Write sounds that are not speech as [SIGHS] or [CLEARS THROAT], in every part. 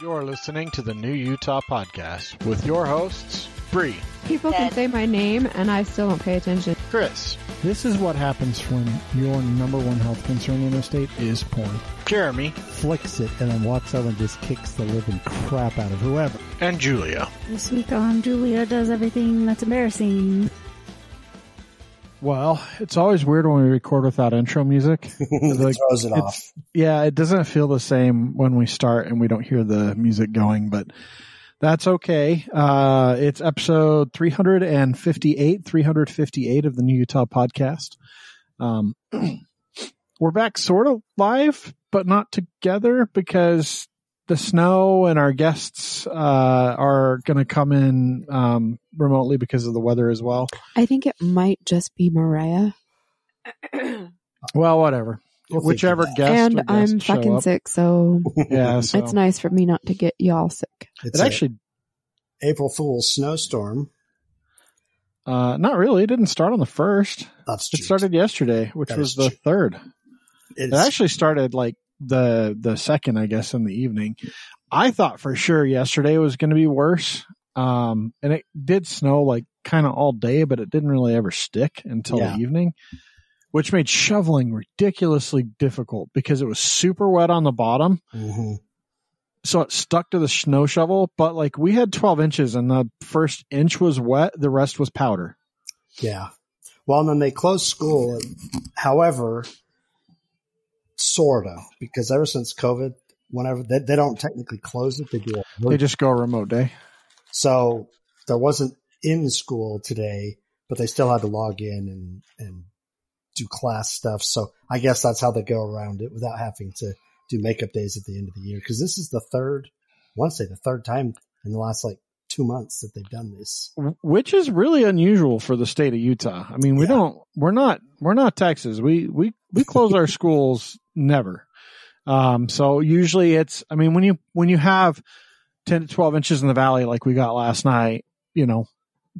You're listening to the New Utah Podcast with your hosts, Bree, People can say my name and I still don't pay attention. Chris, This is what happens when your number one health concern in the state is porn. Jeremy, Flicks it and then walks over and just kicks the living crap out of whoever. and Julia. This week on Julia does everything that's embarrassing. Well, it's always weird when we record without intro music. [LAUGHS] it Like, throws it off. Yeah, it doesn't feel the same when we start and we don't hear the music going, but that's okay. Uh, it's episode 358, 358 of the New Utah podcast. Um, [CLEARS THROAT] we're back sort of live, but not together because the snow and our guests, uh, are going to come in, um, remotely because of the weather as well. I think it might just be Mariah. Well, whatever. We'll Whichever guest and or I'm fucking sick, so [LAUGHS] Yeah, so it's nice for me not to get y'all sick. It's it actually April Fool's snowstorm. Uh, not really. It didn't start on the first. That's It started yesterday, which That was the true. third. It's, It actually started like the the second, I guess, in the evening. I thought for sure yesterday was going to be worse. Um, and it did snow like kind of all day, but it didn't really ever stick until Yeah. the evening, which made shoveling ridiculously difficult because it was super wet on the bottom. Mhm. So it stuck to the snow shovel, but like we had 12 inches and the first inch was wet. The rest was powder. yeah. Well, and then they closed school. However, sorta because ever since COVID, whenever they, they don't technically close it, they do. A They just go remote day. so there wasn't in school today, but they still had to log in and and do class stuff. So I guess that's how they go around it without having to do makeup days at the end of the year. Because this is the third, I want to say the third time in the last like two months that they've done this. which is really unusual for the state of Utah. I mean, we Yeah. don't, we're not, we're not Texas. We, we, we close our [LAUGHS] schools never. Um, so usually it's, I mean, when you, when you have 10 to 12 inches in the valley, like we got last night, you know,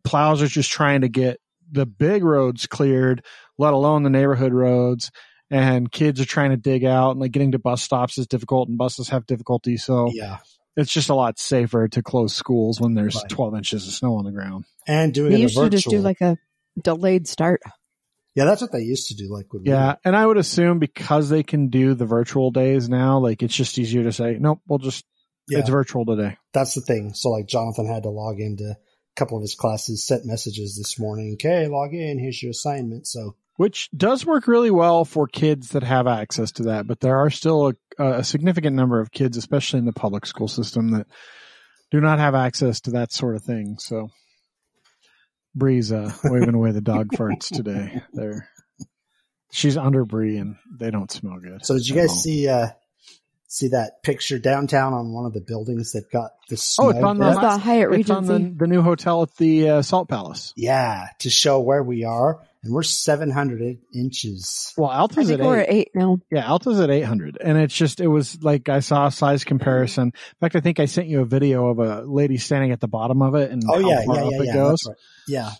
plows are just trying to get the big roads cleared, let alone the neighborhood roads. And kids are trying to dig out and like getting to bus stops is difficult and buses have difficulty. So Yeah, it's just a lot safer to close schools when there's Right. 12 inches of snow on the ground. and doing They it used a to virtual. just do like a delayed start. yeah, that's what they used to do. Like when we- Yeah, and I would assume because they can do the virtual days now, like it's just easier to say, nope, we'll just yeah, it's virtual today. that's the thing. So like Jonathan had to log into a couple of his classes, sent messages this morning. Okay, log in. Here's your assignment. So Which does work really well for kids that have access to that, but there are still a, a significant number of kids, especially in the public school system, that do not have access to that sort of thing. So, Bree's [LAUGHS] uh, waving away the dog farts today. There, she's under Bree, and they don't smell good. So did you guys all. see uh see that picture downtown on one of the buildings that got the snow? Oh, it's on the- dust? That's the Hyatt It's on the, the new hotel at the uh, Salt Palace. yeah, to show where we are, and we're seven hundred inches. Well, I Alta's think at we're eight. at eight now. Yeah, Alta's at 800. And it's just, it was like, I saw a size comparison. In fact, I think I sent you a video of a lady standing at the bottom of it and Oh how yeah, far yeah, up yeah, it yeah. goes. That's right. Yeah,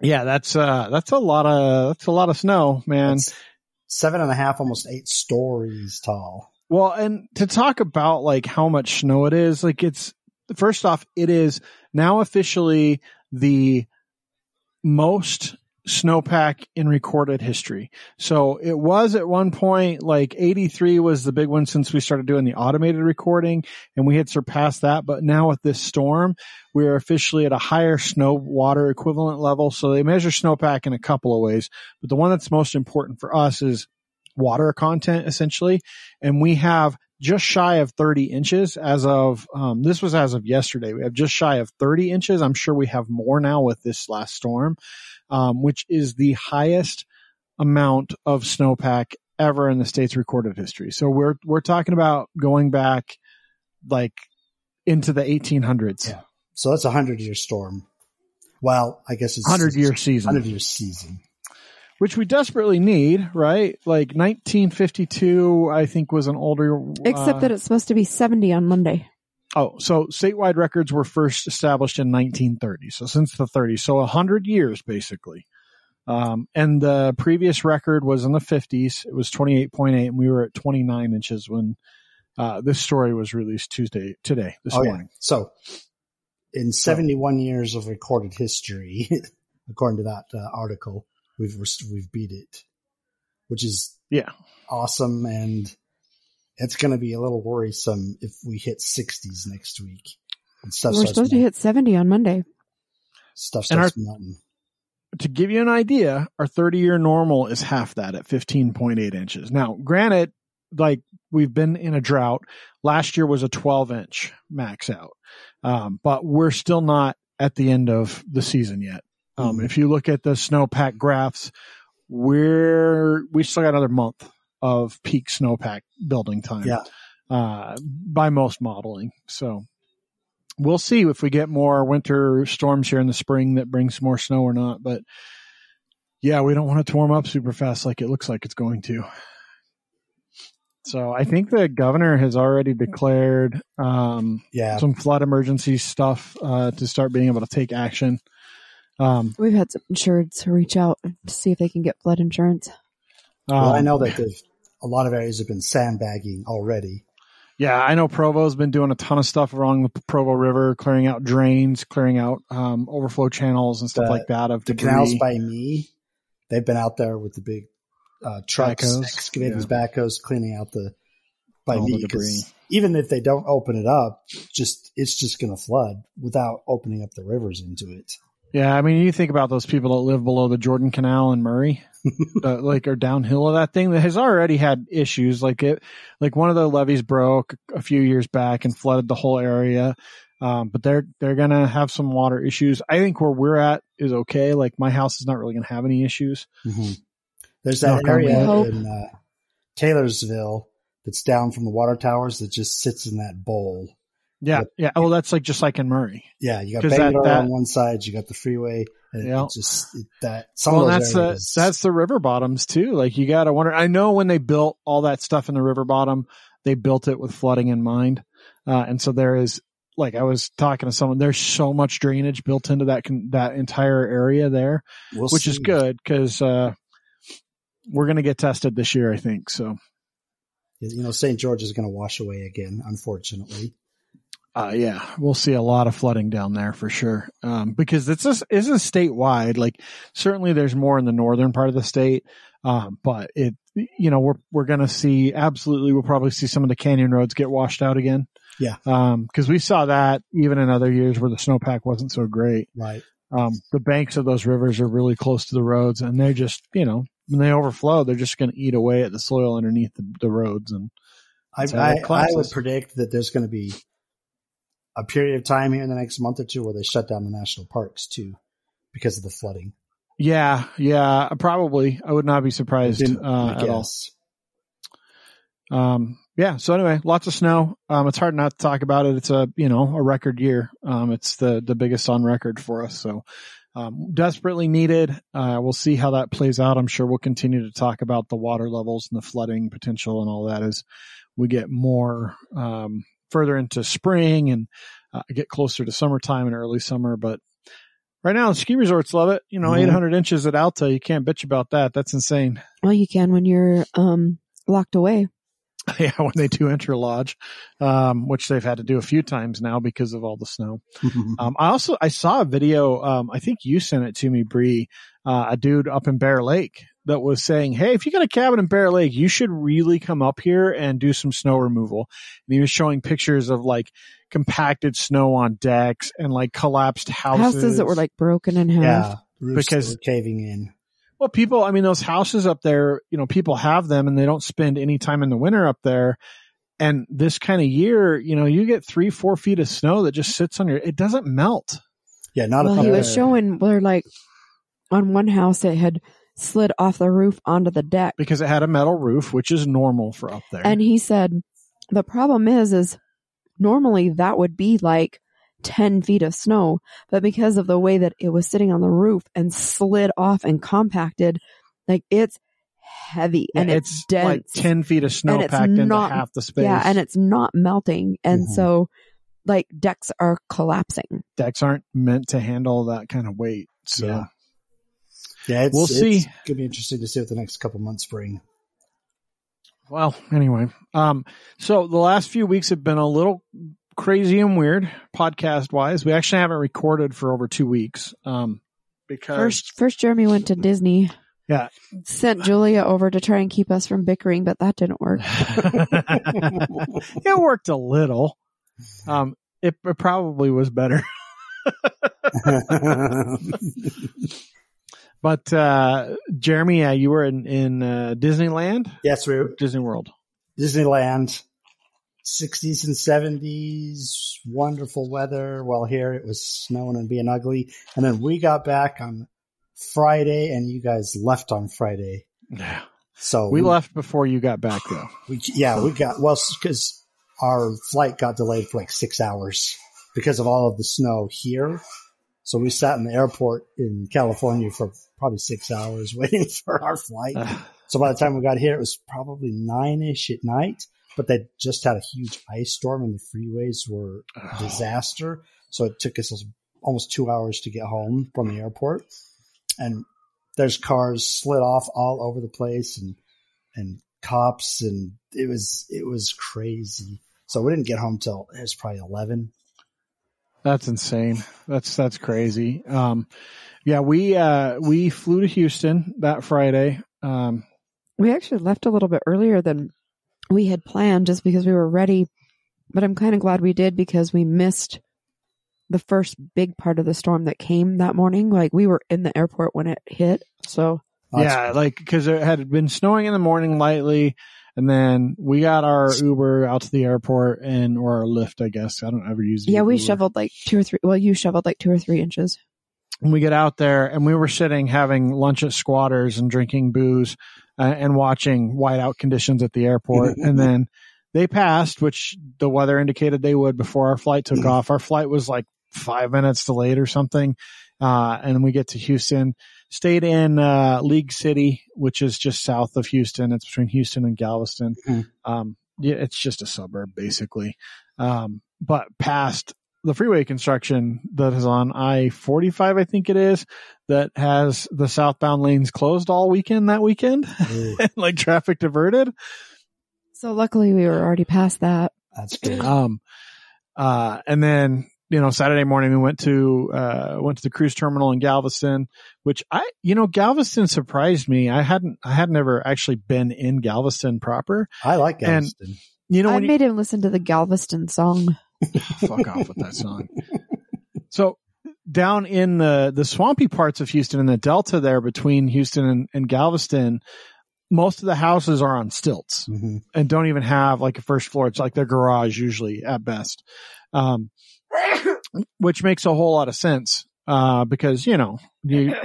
Yeah, that's, uh, that's a lot of, that's a lot of snow, man. it's seven and a half, almost eight stories tall. Well, and to talk about like how much snow it is, like it's, first off, it is now officially the most snowpack in recorded history. So it was at one point like 83 was the big one since we started doing the automated recording and we had surpassed that. But now with this storm, we're officially at a higher snow water equivalent level. So they measure snowpack in a couple of ways, but the one that's most important for us is water content essentially. And we have just shy of 30 inches as of, um, this was as of yesterday. We have just shy of 30 inches. I'm sure we have more now with this last storm, um, which is the highest amount of snowpack ever in the state's recorded history. So we're, we're talking about going back like into the 1800s, Yeah. So that's a hundred year storm. Well, I guess it's 100 year season. hundred year season. Which we desperately need, right? Like 1952, I think was an older. Except uh, that it's supposed to be 70 on Monday. oh, so statewide records were first established in 1930. So since the 30s, so a hundred years basically. Um, and the previous record was in the 50s. It was 28.8, and we were at 29 inches when Uh, this story was released Tuesday today this oh, morning. yeah. So, in 71 years of recorded history, [LAUGHS] according to that uh, article, we've we've beat it, which is Yeah. awesome, and it's going to be a little worrisome if we hit 60s next week and stuff We're starts supposed to hit 70 on Monday. stuff And starts melting. to give you an idea, our 30 year normal is half that at 15.8 inches. Now, granted, like we've been in a drought. Last year was a 12 inch max out. Um, but we're still not at the end of the season yet. Um, Mhm. if you look at the snowpack graphs, we're, we still got another month of peak snowpack building time. Yeah. Uh, by most modeling. So we'll see if we get more winter storms here in the spring that brings more snow or not. But yeah, we don't want it to warm up super fast like it looks like it's going to. So I think the governor has already declared um, Yeah. some flood emergency stuff uh, to start being able to take action. Um, We've had some insureds reach out to see if they can get flood insurance. Well, I um, know that they've, a lot of areas have been sandbagging already. Yeah, I know Provo's been doing a ton of stuff along the Provo River, clearing out drains, clearing out um, overflow channels and stuff The- like that of The debris. canals by me, they've been out there with the big uh, trucks, Backhoes, excavators, yeah. backhoes, cleaning out the by All me. the debris. Even if they don't open it up, just it's just going to flood without opening up the rivers into it. Yeah, I mean, you think about those people that live below the Jordan Canal in Murray, [LAUGHS] uh, like are downhill of that thing that has already had issues. Like it, like one of the levees broke a few years back and flooded the whole area. Um, but they're they're gonna have some water issues. I think where we're at is okay. Like my house is not really gonna have any issues. There's that Knock area in uh, Taylorsville that's down from the water towers that just sits in that bowl. Yeah, Yep. yeah. Well, that's like just like in Murray. Yeah, you got that- that- on one side, you got the freeway, and Yeah. just it, that some well, that's the that's the river bottoms too. Like you got to wonder. I know when they built all that stuff in the river bottom, they built it with flooding in mind, uh, and so there is like I was talking to someone. There's so much drainage built into that con- that entire area there, We'll which is good because uh, we're going to get tested this year. I think so. You know, St. George is going to wash away again, unfortunately. Uh, yeah, we'll see a lot of flooding down there for sure. Um, because it's a, it's a statewide, like certainly there's more in the northern part of the state. Um, but it, you know, we're, we're going to see absolutely, we'll probably see some of the canyon roads get washed out again. Yeah. Um, cause we saw that even in other years where the snowpack wasn't so great. Right. Um, the banks of those rivers are really close to the roads and they're just, you know, when they overflow, they're just going to eat away at the soil underneath the, the roads. And I, I, I, would predict that there's going to be a period of time here in the next month or two where they shut down the national parks too because of the flooding. yeah, yeah, probably. I would not be surprised, uh, at all. Um, yeah. So anyway, lots of snow. Um, it's hard not to talk about it. It's a, you know, a record year. Um, it's the, the biggest on record for us. So, um, desperately needed. Uh, we'll see how that plays out. I'm sure we'll continue to talk about the water levels and the flooding potential and all that as we get more, um, further into spring and uh, get closer to summertime and early summer. But right now the ski resorts love it. You know, Mhm. 800 inches at Alta. You can't bitch about that. That's insane. Well, you can when you're um locked away. [LAUGHS] yeah, when they do interlodge, um, which they've had to do a few times now because of all the snow. [LAUGHS] Um, I also I saw a video. Um, I think you sent it to me, Bree. Uh, a dude up in Bear Lake that was saying, "Hey, if you got a cabin in Bear Lake, you should really come up here and do some snow removal." And he was showing pictures of like compacted snow on decks and like collapsed houses. Houses that were like broken in half. yeah. Roofs Because- that were caving in. Well, people, I mean, those houses up there, you know, people have them and they don't spend any time in the winter up there. And this kind of year, you know, you get three, four feet of snow that just sits on your, it doesn't melt. Yeah. Not Well, a he was showing where like on one house it had slid off the roof onto the deck. because it had a metal roof, which is normal for up there. And he said, the problem is, is normally that would be like 10 feet of snow, but because of the way that it was sitting on the roof and slid off and compacted, like it's heavy Yeah, and it's, dense. like 10 feet of snow And it's packed into half the space. yeah. And it's not melting. And Mhm. so like decks are collapsing. decks aren't meant to handle that kind of weight. So Yeah. Yeah. It's, We'll it's see. Gonna be interesting to see what the next couple months bring. Well, anyway, um, so the last few weeks have been a little crazy and weird podcast wise. We actually haven't recorded for over two weeks. Um, because First, first Jeremy went to Disney. Yeah. Sent Julia over to try and keep us from bickering, but that didn't work. [LAUGHS] [LAUGHS] it worked a little. Um, it, it probably was better. [LAUGHS] But uh, Jeremy, yeah, you were in in uh, Disneyland, yes, we were Disney World. Disneyland, 60s and 70s, wonderful weather. Well, here it was snowing and being ugly. And then we got back on Friday and you guys left on Friday. Yeah. So We left before you got back, though. [SIGHS] We, yeah, we got, well, cause our flight got delayed for like six hours because of all of the snow here. So we sat in the airport in California for probably six hours [LAUGHS] waiting for our flight. So by the time we got here, it was probably nine ish at night, but they just had a huge ice storm and the freeways were a disaster. So it took us almost two hours to get home from the airport and there's cars slid off all over the place and, and cops and it was, it was crazy. So we didn't get home till it was probably 11. That's insane. That's that's crazy. Um, yeah, we uh, we flew to Houston that Friday. Um, We actually left a little bit earlier than we had planned just because we were ready. But I'm kind of glad we did because we missed the first big part of the storm that came that morning. Like we were in the airport when it hit. So yeah, like because it had been snowing in the morning lightly, and then we got our Uber out to the airport and or our Lyft, I guess. I don't ever use. the yeah, we Uber. shoveled like two or three. Well, you shoveled like two or three inches. And we get out there, and we were sitting having lunch at Squatters and drinking booze uh, and watching whiteout conditions at the airport, [LAUGHS] and then they passed, which the weather indicated they would before our flight took [CLEARS THROAT] off. Our flight was like five minutes delayed or something. Uh, and we get to Houston, stayed in, uh, League City, which is just south of Houston. It's between Houston and Galveston. Mhm. Um, yeah, it's just a suburb basically. Um, but past the freeway construction that is on I-45, I think it is, that has the southbound lanes closed all weekend that weekend, Ooh, [LAUGHS] like traffic diverted. So luckily we were already past that. that's good. Um, uh, and then, you know, Saturday morning we went to, uh, went to the cruise terminal in Galveston, which I, you know, Galveston surprised me. I hadn't, I had never actually been in Galveston proper. I like and- Galveston. You know, I when you, made him listen to the Galveston song. [LAUGHS] fuck off with that song. So down in the, the swampy parts of Houston and the Delta there between Houston and, and Galveston, most of the houses are on stilts. hmm and don't even have like a first floor. It's like their garage usually at best. Um, which makes a whole lot of sense. Uh, because you know, you, [CLEARS THROAT]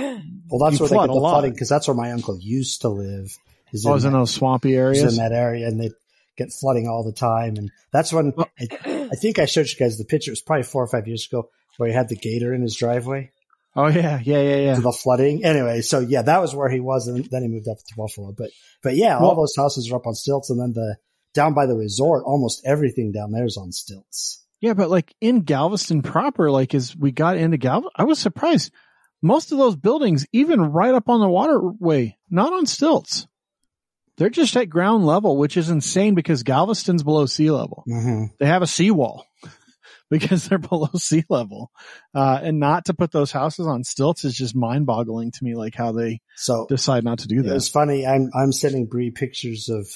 Well, that's You where they flood get a the flooding because that's where my uncle used to live. Is I was in that- those swampy is areas. in that area and they get flooding all the time. And that's when Well- I, I think I showed you guys the picture. It was probably four or five years ago where he had the gator in his driveway Oh yeah, yeah, yeah, yeah. to the flooding. Anyway, so yeah, that was where he was. And then he moved up to Buffalo. But, but yeah, all those houses are up on stilts. And then the down by the resort, almost everything down there is on stilts. Yeah, but like in Galveston proper, like as we got into Galveston, I was surprised. Most of those buildings, even right up on the waterway, not on stilts. They're just at ground level, which is insane because Galveston's below sea level. Mm-hmm. they have a seawall [LAUGHS] because they're below [LAUGHS] sea level. Uh, and not to put those houses on stilts is just mind boggling to me, like how they So decide not to do that. It's funny. I'm I'm sending Bree pictures of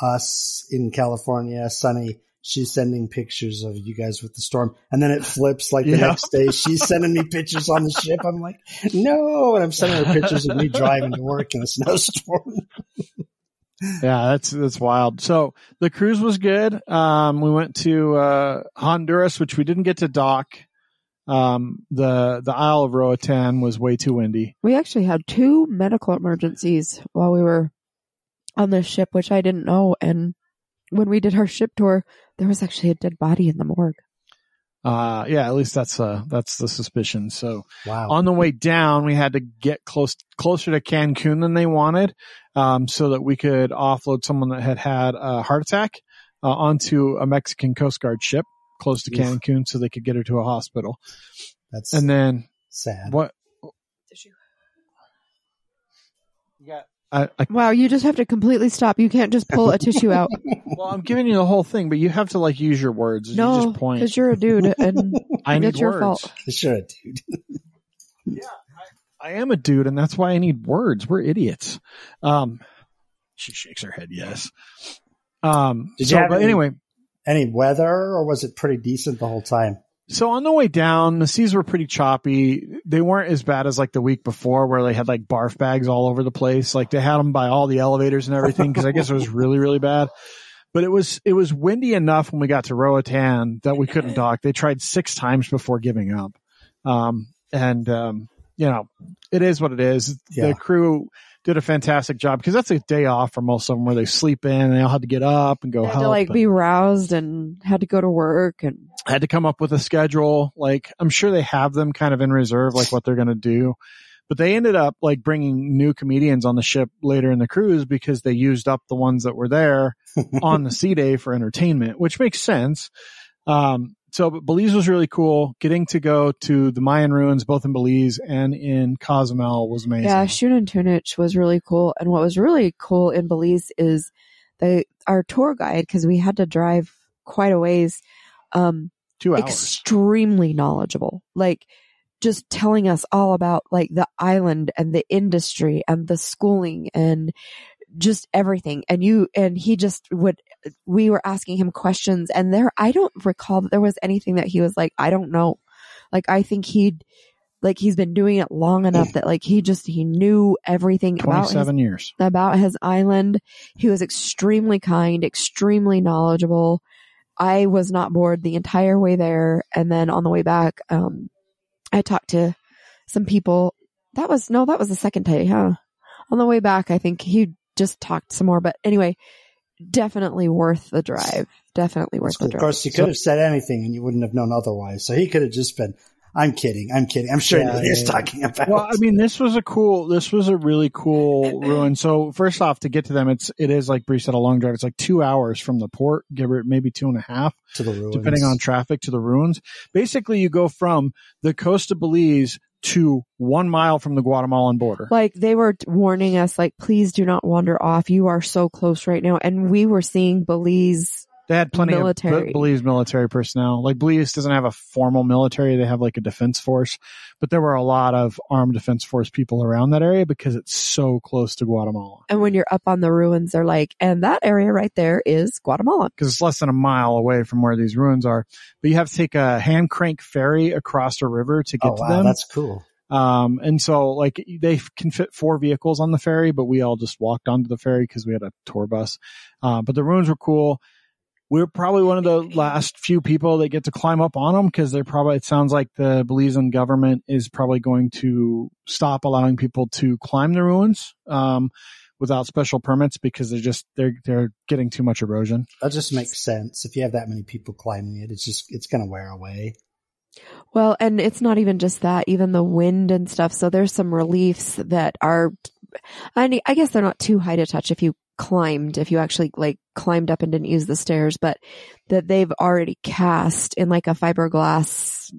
us in California. Sunny, she's sending pictures of you guys with the storm, and then it flips like the Yeah. next day. She's sending me pictures on the ship. I'm like, no, and I'm sending her pictures of me driving to work in a snowstorm. [LAUGHS] Yeah, that's, that's wild. So the cruise was good. Um, we went to, uh, Honduras, which we didn't get to dock. Um, the, the Isle of Roatan was way too windy. We actually had two medical emergencies while we were on this ship, which I didn't know. And when we did our ship tour, there was actually a dead body in the morgue. Uh, yeah, at least that's, uh, that's the suspicion. So, Wow. on the way down, we had to get close, closer to Cancun than they wanted, um, so that we could offload someone that had had a heart attack, uh, onto a Mexican Coast Guard ship close to Oof. Cancun so they could get her to a hospital. That's And then sad. what? You got, I, I, Wow, you just have to completely stop. You can't just pull a tissue out. [LAUGHS] well, I'm giving you the whole thing, but you have to like use your words. You No, just point. because you're a dude, and [LAUGHS] I need it's your words. [LAUGHS] fault. Sure, dude. yeah, I am a dude, and that's why I need words. We're idiots. Um, she shakes her head. Yes. Um. Did you have but any- anyway, Any weather, or was it pretty decent the whole time? So on the way down, the seas were pretty choppy. They weren't as bad as like the week before where they had like barf bags all over the place. Like they had them by all the elevators and everything because I guess it was really, really bad. But it was, it was windy enough when we got to Roatan that we couldn't dock. They tried six times before giving up. Um, and, um, you know, it is what it is. Yeah. The crew did a fantastic job because that's a day off for most of them where they sleep in and they all had to get up and go Had help. to like and- be roused and had to go to work and had to come up with a schedule. Like I'm sure they have them kind of in reserve, like what they're going to do. But they ended up like bringing new comedians on the ship later in the cruise because they used up the ones that were there [LAUGHS] on the sea day for entertainment, which makes sense. Um, so Belize was really cool. Getting to go to the Mayan ruins, both in Belize and in Cozumel was amazing. yeah, Xunantunich was really cool. And what was really cool in Belize is they our tour guide because we had to drive quite a ways. Um, Two hours. extremely knowledgeable. Like just telling us all about like the island and the industry and the schooling and just everything. And you, and he just would, we were asking him questions and there, I don't recall that there was anything that he was like, I don't know. Like, I think he'd, like he's been doing it long enough that like he just, he knew everything about his 27 years. about his island. He was extremely kind, extremely knowledgeable. I was not bored the entire way there. And then on the way back, um, I talked to some people. That was, no, that was the second day, huh? On the way back, I think he just talked some more, but anyway, definitely worth the drive. Definitely worth the drive. Of course, you could have said anything and you wouldn't have known otherwise. So he could have just been, I'm kidding. I'm kidding. I'm sure he Yeah, knew what he yeah, yeah. talking about. Well, I mean, this was a cool, this was a really cool [CLEARS THROAT] ruin. So first off, to get to them, it's, it is like Bree said, a long drive. It's like two hours from the port, give it maybe two and a half, to the ruins. depending on traffic to the ruins. Basically, you go from the coast of Belize to one mile from the Guatemalan border. Like they were warning us, like, please do not wander off. You are so close right now. And we were seeing Belize They had plenty Military. of Be- Belize military personnel. Like Belize doesn't have a formal military; they have like a defense force. But there were a lot of armed defense force people around that area because it's so close to Guatemala. And when you're up on the ruins, they're like, and that area right there is Guatemala. because it's less than a mile away from where these ruins are. But you have to take a hand crank ferry across a river to get Oh, to wow. them. That's cool. Um, and so like they can fit four vehicles on the ferry, but we all just walked onto the ferry because we had a tour bus. Uh, but the ruins were cool. We're probably one of the last few people that get to climb up on them because they're probably, it sounds like the Belizean government is probably going to stop allowing people to climb the ruins, um, without special permits because they're just, they're, they're getting too much erosion. That just makes sense. If you have that many people climbing it, it's just, it's going to wear away. Well, and it's not even just that, even the wind and stuff. So there's some reliefs that are, I, I guess they're not too high to touch if you climbed, if you actually like climbed up and didn't use the stairs, but that they've already cast in like a fiberglass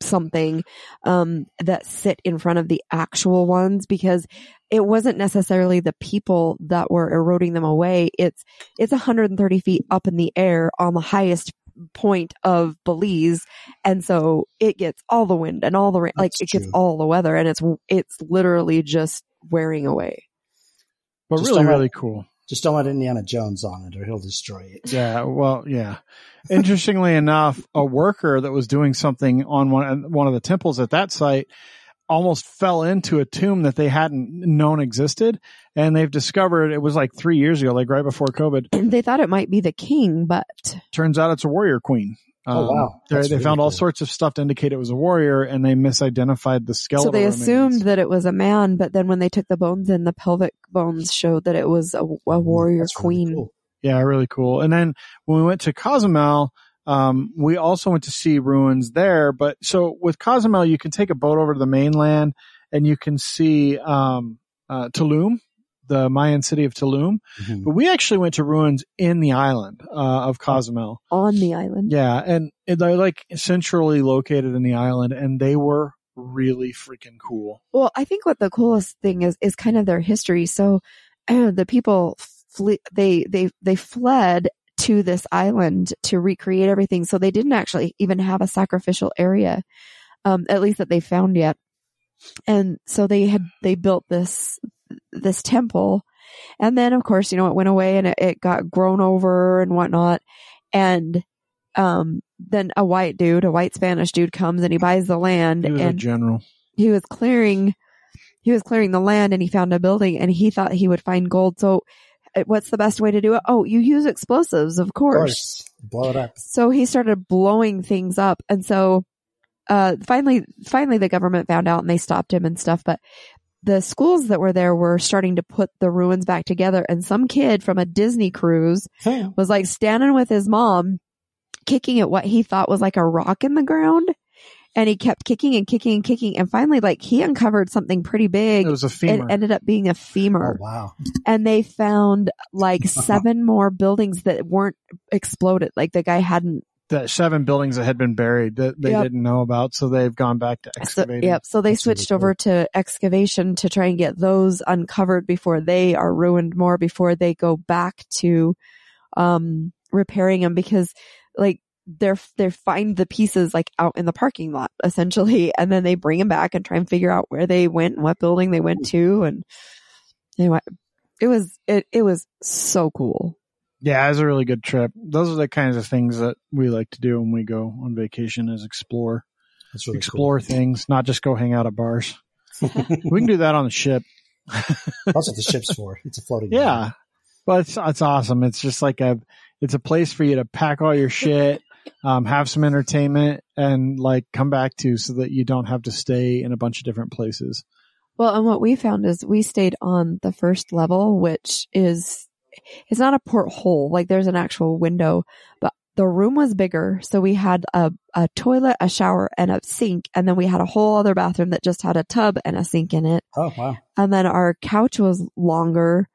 something, um, that sit in front of the actual ones because it wasn't necessarily the people that were eroding them away. It's, it's 130 feet up in the air on the highest point of Belize. And so it gets all the wind and all the rain, like That's it gets all the weather and it's, it's literally just wearing away. But Just really, really cool. Just don't let Indiana Jones on it or he'll destroy it. Yeah, well, yeah. Interestingly enough, a worker that was doing something on one one of the temples at that site almost fell into a tomb that they hadn't known existed, and they've discovered it was like three years ago, like right before COVID. And [CLEARS THROAT] they thought it might be the king, but Turns out it's a warrior queen. Um, Oh, wow. They, really found all cool. sorts of stuff to indicate it was a warrior, and they misidentified the skeleton. so they remains. assumed that it was a man, but then when they took the bones in, the pelvic bones showed that it was a, a warrior That's really queen. cool. Yeah, really cool. And then when we went to Cozumel, um, we also went to see ruins there. But so with Cozumel, you can take a boat over to the mainland and you can see, um, uh, Tulum, the Mayan city of Tulum. Mhm. But we actually went to ruins in the island, uh, of Cozumel. On the island. Yeah. And they're like centrally located in the island and they were really freaking cool. Well, I think what the coolest thing is is kind of their history. So [CLEARS THROAT] the people fle- they they they fled to this island to recreate everything. So they didn't actually even have a sacrificial area, um, at least that they found yet. And so they had they built this this temple, and then of course you know it went away and it, it got grown over and whatnot, and um then a white dude, a white Spanish dude comes and he buys the land He was a and general. he was clearing he was clearing the land and he found a building and he thought he would find gold. So uh, what's the best way to do it? Oh you use explosives of Of course, course. Blow it up. so he started blowing things up. And so uh finally finally the government found out and they stopped him and stuff. But the schools that were there were starting to put the ruins back together and some kid from a disney cruise Huh. was like standing with his mom, kicking at what he thought was like a rock in the ground. And he kept kicking and kicking and kicking. And finally, like he uncovered something pretty big. It was a It femur. ended up being a Oh, femur. wow. And they found like [LAUGHS] seven more buildings that weren't exploded. Like the guy hadn't. That seven buildings that had been buried that they Yep. didn't know about, so they've gone back to So, excavating. yep. So they That's really switched over to excavation to try and get those uncovered before they are ruined more, before they go back to, um, repairing them because like they're, they find the pieces like out in the parking lot essentially. [LAUGHS] And then they bring them back and try and figure out where they went and what building they went to. And anyway, it was, it, it was so cool. Yeah, it was a really good trip. Those are the kinds of things that we like to do when we go on vacation is explore. That's really explore things, not just go hang out at bars. [LAUGHS] we can do that on the ship. [LAUGHS] That's what the ship's for. It's a floating. Yeah. But it's it's awesome. It's just like a it's a place for you to pack all your shit, um, have some entertainment and like come back to so that you don't have to stay in a bunch of different places. Well, and what we found is we stayed on the first level, which is, it's not a porthole, like there's an actual window, but the room was bigger. So we had a, a toilet, a shower, and a sink. And then we had a whole other bathroom that just had a tub and a sink in it. Oh, wow. And then our couch was longer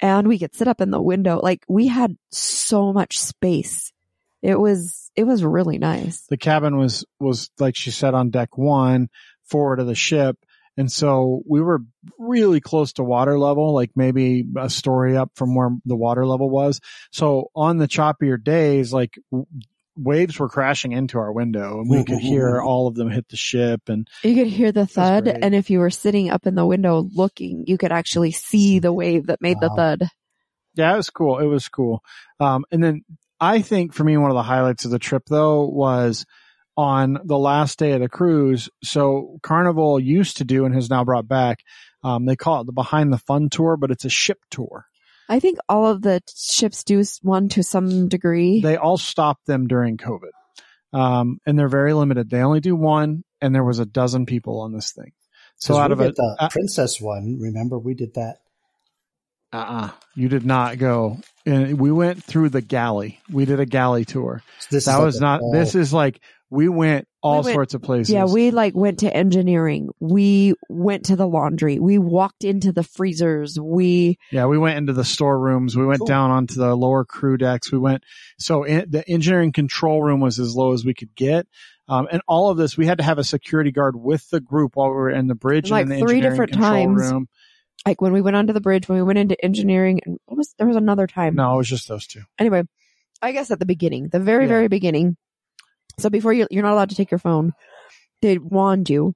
and we could sit up in the window. Like we had so much space. It was, it was really nice. The cabin was was like she said on deck one, forward of the ship. And so we were really close to water level, like maybe a story up from where the water level was. So on the choppier days, like w- waves were crashing into our window and we could hear [LAUGHS] all of them hit the ship. And You could hear the thud, and if you were sitting up in the window looking, you could actually see the wave that made the thud. yeah, it was cool. It was cool. Um, and then I think for me, one of the highlights of the trip though was on the last day of the cruise. So Carnival used to do and has now brought back. Um, they call it the behind the fun tour, but it's a ship tour. I think all of the ships do one to some degree. They all stopped them during COVID. Um, and they're very limited. They only do one and there was a dozen people on this thing. So 'Cause out of did it, the uh, princess one. Remember, we did that. uh-uh, you did not go. And we went through the galley. We did a galley tour. This that is like was a not, whole- this is like, we went all went- sorts of places. yeah, we like went to engineering. We went to the laundry. We walked into the freezers. We Yeah, we went into the storerooms. We went Cool. down onto the lower crew decks. We went, so in, the engineering control room was as low as we could get. Um, and all of this, we had to have a security guard with the group while we were in the bridge Like and in the three engineering different control times. room. like when we went onto the bridge, when we went into engineering, and what was there was another time. No, it was just those two. Anyway, I guess at the beginning, the very Yeah. very beginning. So before you you're not allowed to take your phone, they wand you,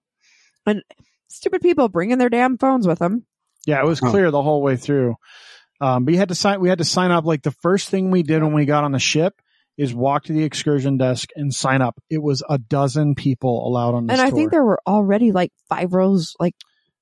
and stupid people bringing their damn phones with them. Yeah, it was Huh. clear the whole way through. Um, but you had to sign, we had to sign up. Like the first thing we did when we got on the ship is walk to the excursion desk and sign up. It was a dozen people allowed on the ship. and I think there were already like five rows, like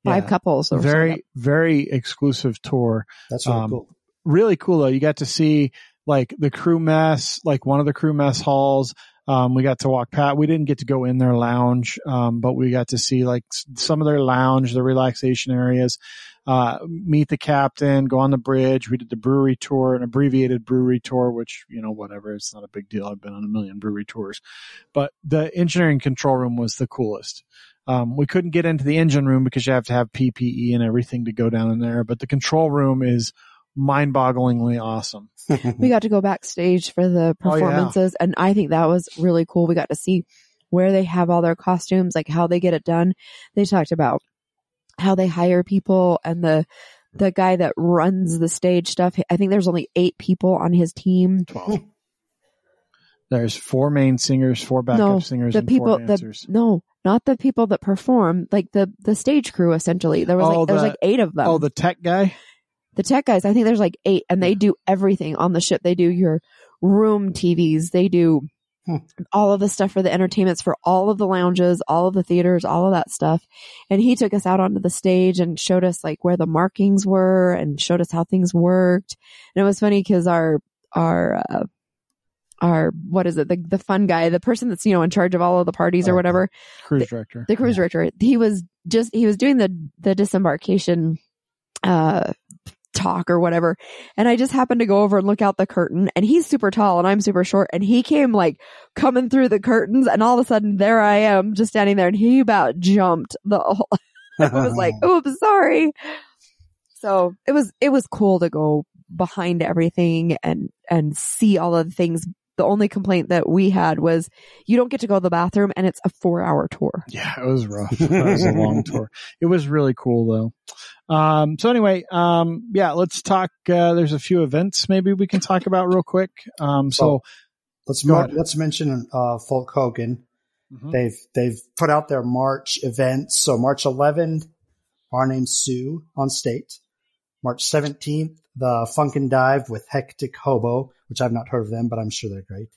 five Yeah. couples. that were very, very exclusive tour. That's really um, cool. really cool though. You got to see like the crew mess, like one of the crew mess halls. Um, we got to walk pat. we didn't get to go in their lounge, um, but we got to see like some of their lounge, their relaxation areas, uh, meet the captain, go on the bridge. We did the brewery tour, an abbreviated brewery tour, which, you know, whatever. It's not a big deal. I've been on a million brewery tours, but the engineering control room was the coolest. Um, we couldn't get into the engine room because you have to have PPE and everything to go down in there, but the control room is mind bogglingly awesome. we got to go backstage for the Oh, yeah. performances and i think that was really cool we got to see where they have all their costumes like how they get it done they talked about how they hire people and the the guy that runs the stage stuff. I think there's only eight people on his team. Twelve. There's four main singers, four backup No, singers, The and people, four the no, not the people that perform, like the the stage crew. Essentially, there was Oh, like the- like eight of them. oh, the tech guy. The tech guys, I think there's like eight and they do everything on the ship. They do your room TVs. They do Hmm. all of the stuff for the entertainments for all of the lounges, all of the theaters, all of that stuff. And he took us out onto the stage and showed us like where the markings were and showed us how things worked. And it was funny because our, our, uh, our, what is it? The, the fun guy, the person that's, you know, in charge of all of the parties or Okay. whatever, Cruise director. the cruise director he was just he was doing the the disembarkation uh talk or whatever and i just happened to go over and look out the curtain and he's super tall and i'm super short and he came like coming through the curtains and all of a sudden there i am just standing there and he about jumped the whole [LAUGHS] I was like, [LAUGHS] oops, sorry. So it was, it was cool to go behind everything and, and see all of the things. The only complaint that we had was you don't get to go to the bathroom and it's a four hour tour. Yeah, it was rough. [LAUGHS] It was a long [LAUGHS] tour. It was really cool though. Um, so anyway, um, yeah, let's talk. Uh, there's a few events maybe we can talk about real quick. Um, so let's mar- let's mention uh, Folk Hogan. Mhm. They've they've put out their March events. So March 11th, Our Name's Sue on state. March 17th, the Funk and Dive with Hectic Hobo, which I've not heard of them, but I'm sure they're great.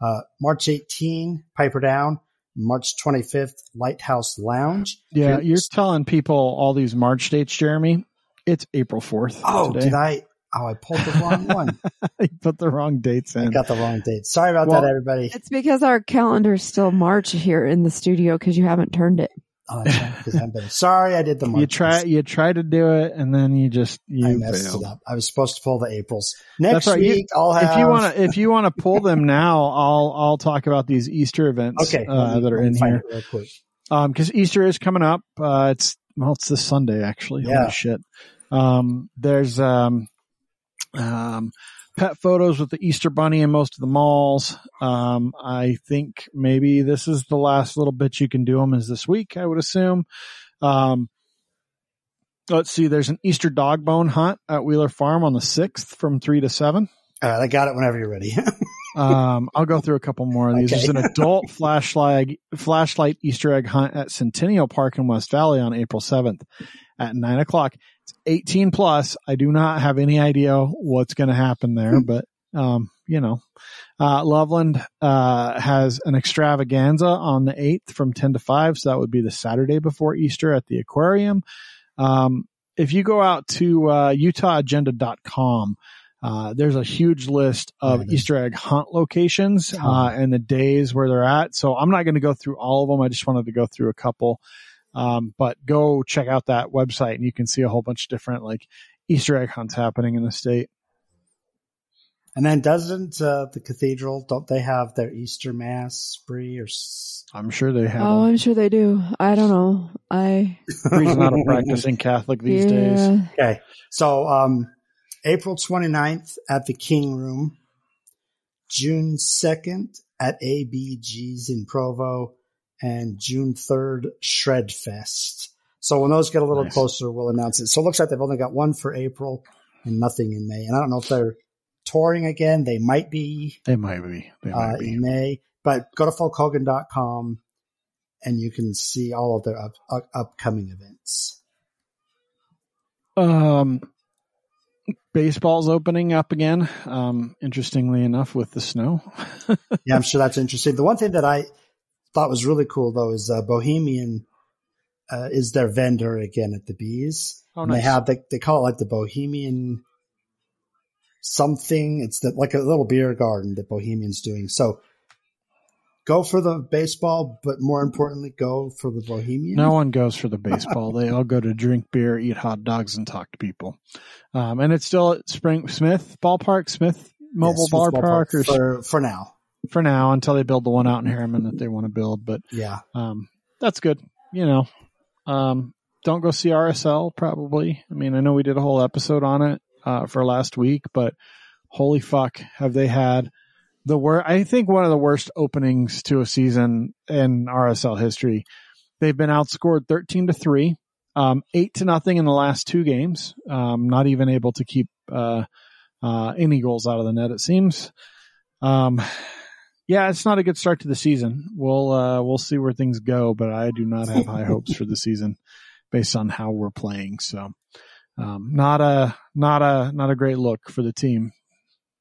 Uh, March 18, Piper Down. March 25th, Lighthouse Lounge. yeah, If you're telling people all these March dates, Jeremy. It's April 4th. Oh, today. did I? Oh, I pulled the wrong one. [LAUGHS] you put the wrong dates in. I got the wrong date. Sorry about Well, that, everybody. It's because our calendar's still March here in the studio because you haven't turned it. Oh, 'cause I'm better. Sorry, I did the March. [LAUGHS] You try, you try to do it, and then you just you I messed failed. it up. I was supposed to pull the Aprils. Next right. You- week, I'll have. If you want to, if you want to pull them [LAUGHS] now, I'll I'll talk about these Easter events okay, uh, me- that are in here. Um, because Easter is coming up. Uh, it's well, it's this Sunday actually. Yeah. Holy shit. Um, there's um, um, pet photos with the Easter bunny in most of the malls. Um, I think maybe this is the last little bit you can do them is this week. I would assume. Um, let's see. There's an Easter dog bone hunt at Wheeler Farm on the sixth from three to seven. All right, I got it whenever you're ready. [LAUGHS] Um, I'll go through a couple more of these. Okay. There's an adult flashlight flashlight Easter egg hunt at Centennial Park in West Valley on April 7th at nine o'clock. It's 18 plus. I do not have any idea what's going to happen there, but, um, you know, uh, Loveland, uh, has an extravaganza on the 8th from 10 to 5. So that would be the Saturday before Easter at the aquarium. Um, if you go out to, uh, utahagenda.com, uh, there's a huge list of. Easter egg hunt locations, uh, and the days where they're at. So I'm not going to go through all of them. I just wanted to go through a couple. Um, but go check out that website and you can see a whole bunch of different like Easter egg hunts happening in the state. and then doesn't uh, the cathedral? Don't they have their Easter mass spree or? I'm sure they have. Oh, a I'm sure they do. I don't know. I [LAUGHS] reason not a practicing Catholic these days. Okay, so um, April 29th at the King Room, June 2nd at ABG's in Provo, and June 3rd Shred Fest. So when those get a little Nice. closer, we'll announce it. So it looks like they've only got one for April and nothing in May. And I don't know if they're touring again. They might be They might be. They might uh, be. in May, but go to folkhogan.com and you can see all of their up, up, upcoming events. Um, baseball's opening up again. Um, interestingly enough, with the snow. [LAUGHS] yeah, I'm sure that's interesting. The one thing that I thought was really cool though is uh, Bohemian uh, is their vendor again at the Bees. Oh, And they have they, they call it like the Bohemian something. It's the, like a little beer garden that Bohemian's doing. So go for the baseball, but more importantly, go for the Bohemian. No one goes for the [LAUGHS] baseball. they all go to drink beer, eat hot dogs, and talk to people. Um, and it's still at Spring Smith Ballpark, Smith Mobile Yes, Smith Ballpark, or for for now. For now until they build the one out in Herriman that they want to build. But Yeah. um, that's good. You know, um, don't go see RSL probably. I mean, I know we did a whole episode on it uh, for last week, but holy fuck, have they had the worst? I think one of the worst openings to a season in RSL history. They've been outscored thirteen to three um, eight to nothing in the last two games. Um, not even able to keep uh, uh, any goals out of the net. It seems. Um, yeah, it's not a good start to the season. We'll uh, we'll see where things go, but I do not have high hopes for the season based on how we're playing. So, um, not a not a not a great look for the team.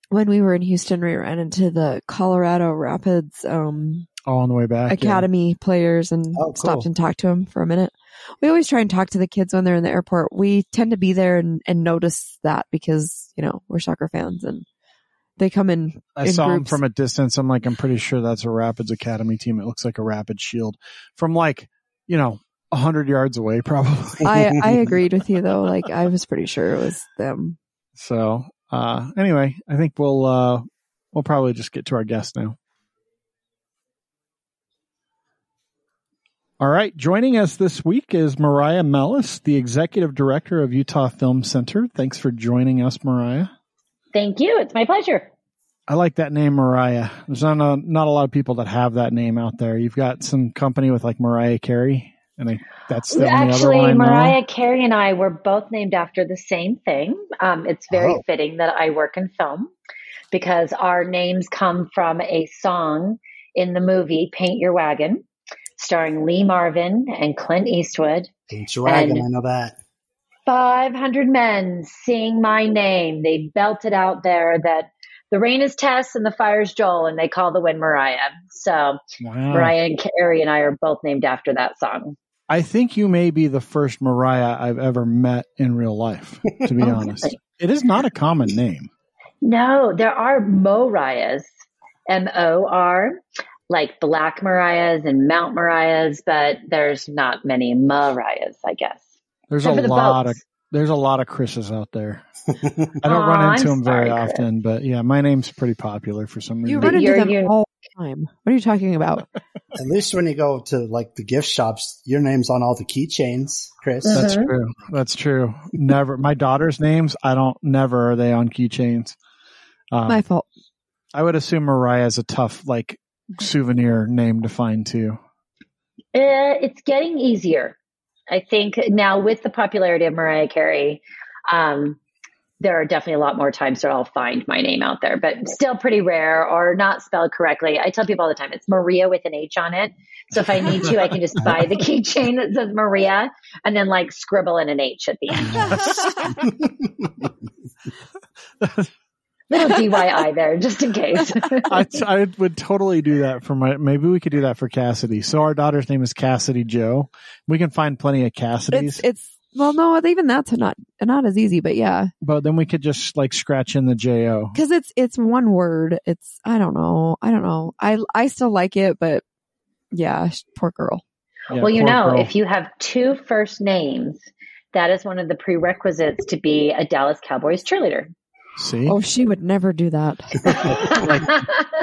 When we were in Houston, we ran into the Colorado Rapids um, All on the way back. yeah. academy players and Oh, cool. stopped and talked to them for a minute. We always try and talk to the kids when they're in the airport. We tend to be there and, and notice that because you know we're soccer fans and they come in. I in saw him groups. from a distance. I'm like, I'm pretty sure that's a Rapids Academy team. It looks like a Rapid Shield from like, you know, a hundred yards away, [LAUGHS] probably. I I agreed with you though. Like I was pretty sure it was them. So, uh, anyway, I think we'll, uh, we'll probably just get to our guest now. All right. Joining us this week is Mariah Mellis, the executive director of Utah Film Center. Thanks for joining us, Mariah. Thank you. It's my pleasure. I like that name, Mariah. There's not a, not a lot of people that have that name out there. You've got some company with like Mariah Carey, and I, that's the only other Actually, one I know. Mariah Carey and I were both named after the same thing. Um, it's very Oh. fitting that I work in film because our names come from a song in the movie Paint Your Wagon, starring Lee Marvin and Clint Eastwood. Paint your wagon, And- I know that. 500 men sing my name. They belted out there that the rain is Tess and the fire's Joel, and they call the wind Mariah. So Wow. Mariah and Carey and I are both named after that song. I think you may be the first Mariah I've ever met in real life, to be [LAUGHS] Oh, honest. really? It is not a common name. No, there are Moriahs, M O R, like Black Mariahs and Mount Mariahs, but there's not many Mariahs, I guess. There's Except a the lot boats. of there's a lot of Chris's out there. I don't Aw, run into I'm them very sorry, Chris. often, but yeah, my name's pretty popular for some reason. You reason. run into You're them un- all the time. What are you talking about? [LAUGHS] At least when you go to like the gift shops, your name's on all the keychains, Chris. That's true. That's true. Never. My daughter's names, I don't. Never are they on keychains. Um, My fault. I would assume Mariah is a tough like souvenir name to find too. Uh, it's getting easier. I think now with the popularity of Mariah Carey, um, there are definitely a lot more times that I'll find my name out there, but still pretty rare or not spelled correctly. I tell people all the time it's Maria with an H on it. So if I need to, I can just buy the [LAUGHS] keychain that says Maria and then like scribble in an H at the end. [LAUGHS] [LAUGHS] Little DIY there, just in case. [LAUGHS] I, I would totally do that for my. Maybe we could do that for Cassidy. So our daughter's name is Cassidy Joe. We can find plenty of Cassidys, It's it's well, no, even that's not not as easy, but yeah, but then we could just like scratch in the J O. because it's it's one word. It's I don't know, I don't know. I I still like it, but yeah, poor girl. Yeah, well, you know, girl. if you have two first names, that is one of the prerequisites to be a Dallas Cowboys cheerleader. See, Oh, she would never do that. [LAUGHS] like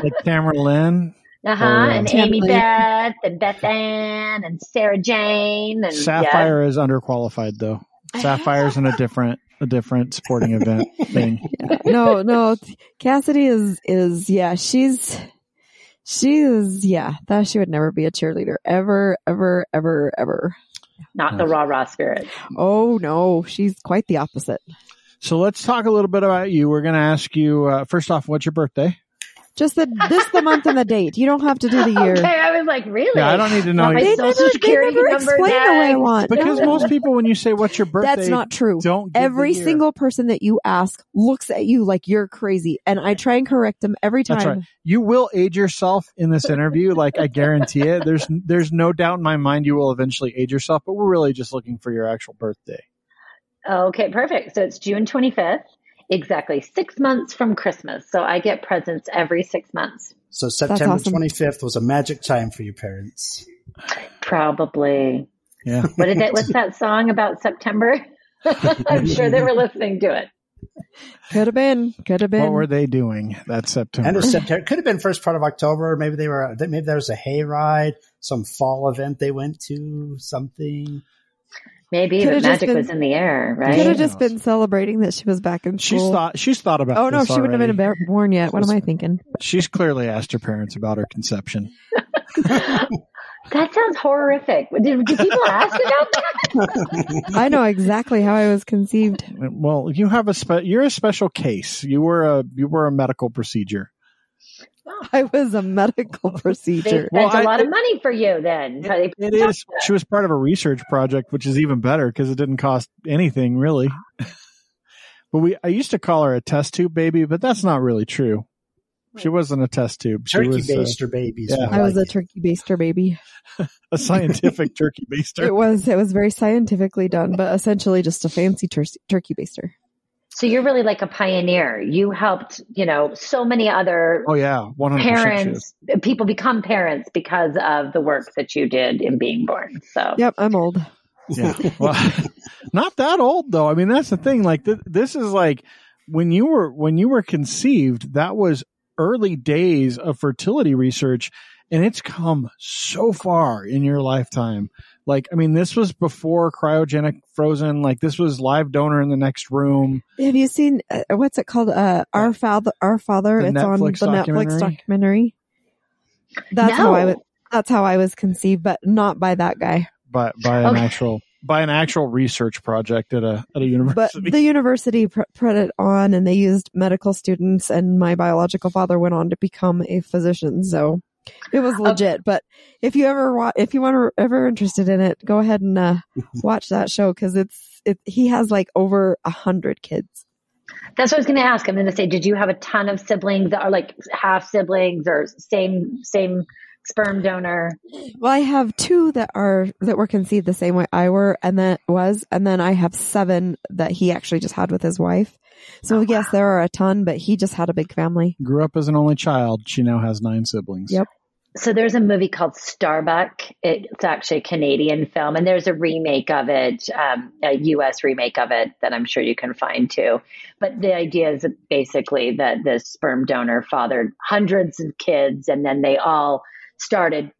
like Tamara Lynn, uh huh. Or, uh, And Amy Tammy. Beth and Beth Ann and Sarah Jane and Sapphire is underqualified though. [LAUGHS] Sapphire's in a different a different sporting event thing. [LAUGHS] no, no. Cassidy is is yeah. She's she is yeah. That she would never be a cheerleader ever, ever, ever, ever. Yeah, not the rah rah spirit. Oh no, she's quite the opposite. So let's talk a little bit about you. We're going to ask you uh, first off, what's your birthday? Just the this the month and the date. You don't have to do the year. Okay, I was like, really? Yeah, I don't need to know. Want my They social never, they never number explain the way I want. Because most people, when you say what's your birthday, That's not true. don't give Every the year. single person that you ask looks at you like you're crazy, and I try and correct them every time. That's right. You will age yourself in this interview, like I guarantee it. There's there's no doubt in my mind you will eventually age yourself, but we're really just looking for your actual birthday. Okay, perfect. So it's June 25th, exactly six months from Christmas. So I get presents every six months. So September awesome. 25th was a magic time for your parents. Probably. Yeah. What is it? What's that song about September? [LAUGHS] I'm sure they were listening to it. Could have been. Could have been. What were they doing that September? End of September. Could have been first part of October. Maybe they were, maybe there was a hayride, some fall event they went to, something. Maybe Could've the just magic been- was in the air, right? Could have just been celebrating that she was back in She's school. thought she's thought about. oh no, this she wouldn't have been already. bar- born yet. What am I thinking? She's clearly asked her parents about her conception. [LAUGHS] That sounds horrific. Did, did people ask about that? I know exactly how I was conceived. Well, you have a spe- you're a special case. You were a you were a medical procedure. [LAUGHS] I was a medical They procedure. spent Well, I- a lot of money for you then. It, it is. She was part of a research project, which is even better because it didn't cost anything really. [LAUGHS] but we, I used to call her a test tube baby, but that's not really true. She wasn't a test tube. She Turkey was uh, baster babies. yeah. I was a turkey baster baby. [LAUGHS] a scientific turkey baster. It baster. was it was very scientifically done, but essentially just a fancy tur- turkey baster. So you're really like a pioneer. You helped, you know, so many other Oh yeah, one hundred percent. parents, people become parents because of the work that you did in being born. So Yep, I'm old. Yeah. Well, [LAUGHS] not that old though. I mean, that's the thing. Like th- this is like when you were when you were conceived, that was early days of fertility research and it's come so far in your lifetime. Like, I mean, this was before cryogenic frozen. Like this was live donor in the next room. Have you seen uh, what's it called? Uh, our father, our father. The it's on the Netflix Netflix documentary? documentary. That's how I was. That's how I was conceived, but not by that guy. by by an Okay. actual by an actual research project at a at a university. But the university pr- put it on, and they used medical students. And my biological father went on to become a physician, so it was legit. But if you ever wa- if you want to ever interested in it, go ahead and uh, [LAUGHS] watch that show because it's it. He has like over a hundred kids. that's what I was going to ask. I'm going to say, did you have a ton of siblings that are like half siblings or same same sperm donor? Well, I have two that are that were conceived the same way I were, and that was, and then I have seven that he actually just had with his wife. So yes, there are a ton, but he just had a big family. Grew up as an only child. She now has nine siblings. Yep. So there's a movie called Starbuck. It's actually a Canadian film, and there's a remake of it, um, a U.S. remake of it that I'm sure you can find too. But the idea is basically that this sperm donor fathered hundreds of kids, and then they all started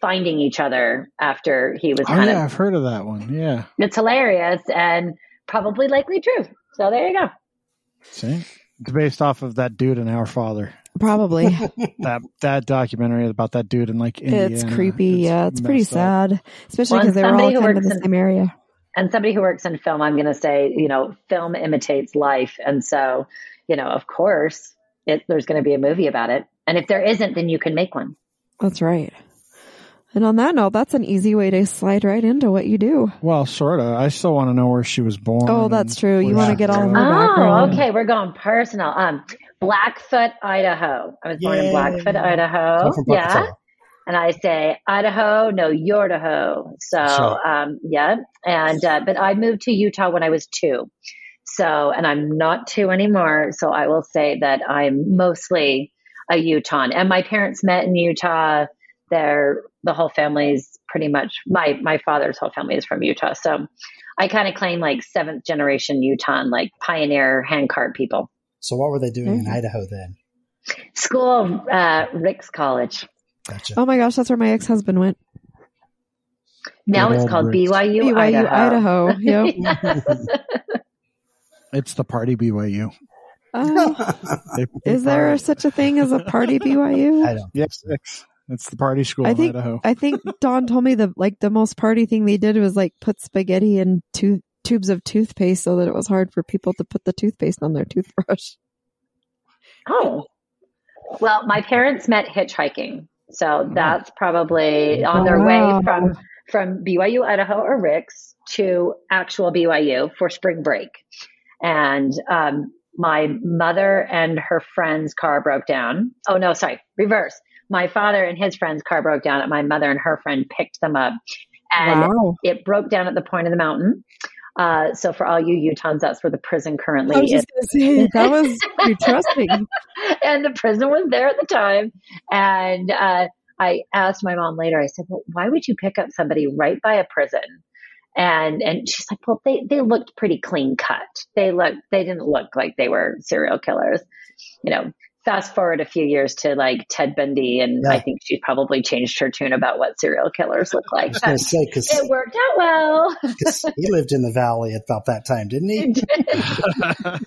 finding each other after he was Oh kind yeah, of. I've heard of that one. Yeah. It's hilarious and probably likely true. So there you go. See, it's based off of that dude and our father. Probably. [LAUGHS] [LAUGHS] That that documentary about that dude in like Indiana. it's creepy. yeah, it's pretty up. sad, especially Well, because they were all somebody who kind of in works the in- same area. and somebody who works in film, I'm going to say, you know, film imitates life. And so, you know, of course, it, there's going to be a movie about it. And if there isn't, then you can make one. That's right. And on that note, that's an easy way to slide right into what you do. Well, sort of. I still want to know where she was born. Oh, that's true. You want to get all grew her up. Oh, background. okay. We're going personal. Um, Blackfoot, Idaho. I was born in Blackfoot, Idaho. I'm Yeah. And I say Idaho, no, Yordaho. So, Sure. um, yeah. And, uh, but I moved to Utah when I was two. So, and I'm not two anymore. So I will say that I'm mostly a Utahn. And my parents met in Utah. They're, the whole family's pretty much, my, my father's whole family is from Utah. So I kind of claim like seventh generation Utahn, like pioneer handcart people. So what were they doing in Mhm. Idaho then? School, uh, Rick's College. Gotcha. Oh my gosh, that's where my ex-husband went. Now Good it's called Ricks. BYU, BYU, Idaho. Idaho. Yep. [LAUGHS] It's the party BYU. They, they [LAUGHS] is there such a thing as a party BYU? I don't. Yes, it's, it's the party school I in think Idaho. I think [LAUGHS] Don told me the like the most party thing they did was like put spaghetti in two tubes of toothpaste so that it was hard for people to put the toothpaste on their toothbrush. Oh. Well, my parents met hitchhiking. So that's probably on their Wow. way from from BYU Idaho or Rick's to actual BYU for spring break. And um, my mother and her friend's car broke down. Oh no, sorry, reverse. My father and his friend's car broke down, and my mother and her friend picked them up. And wow. it broke down at the point of the mountain. Uh, so for all you Utahns, that's where the prison currently is. say that was [LAUGHS] pretty trusting. [LAUGHS] and the prison was there at the time. And uh, I asked my mom later. I said, "Well, why would you pick up somebody right by a prison?" And and she's like, "Well, they they looked pretty clean cut. They looked they didn't look like they were serial killers, you know." Fast forward a few years to like Ted Bundy, and Yeah. I think she probably changed her tune about what serial killers look I like. was going But to say because it worked out well. [LAUGHS] he lived in the valley at about that time, didn't he? I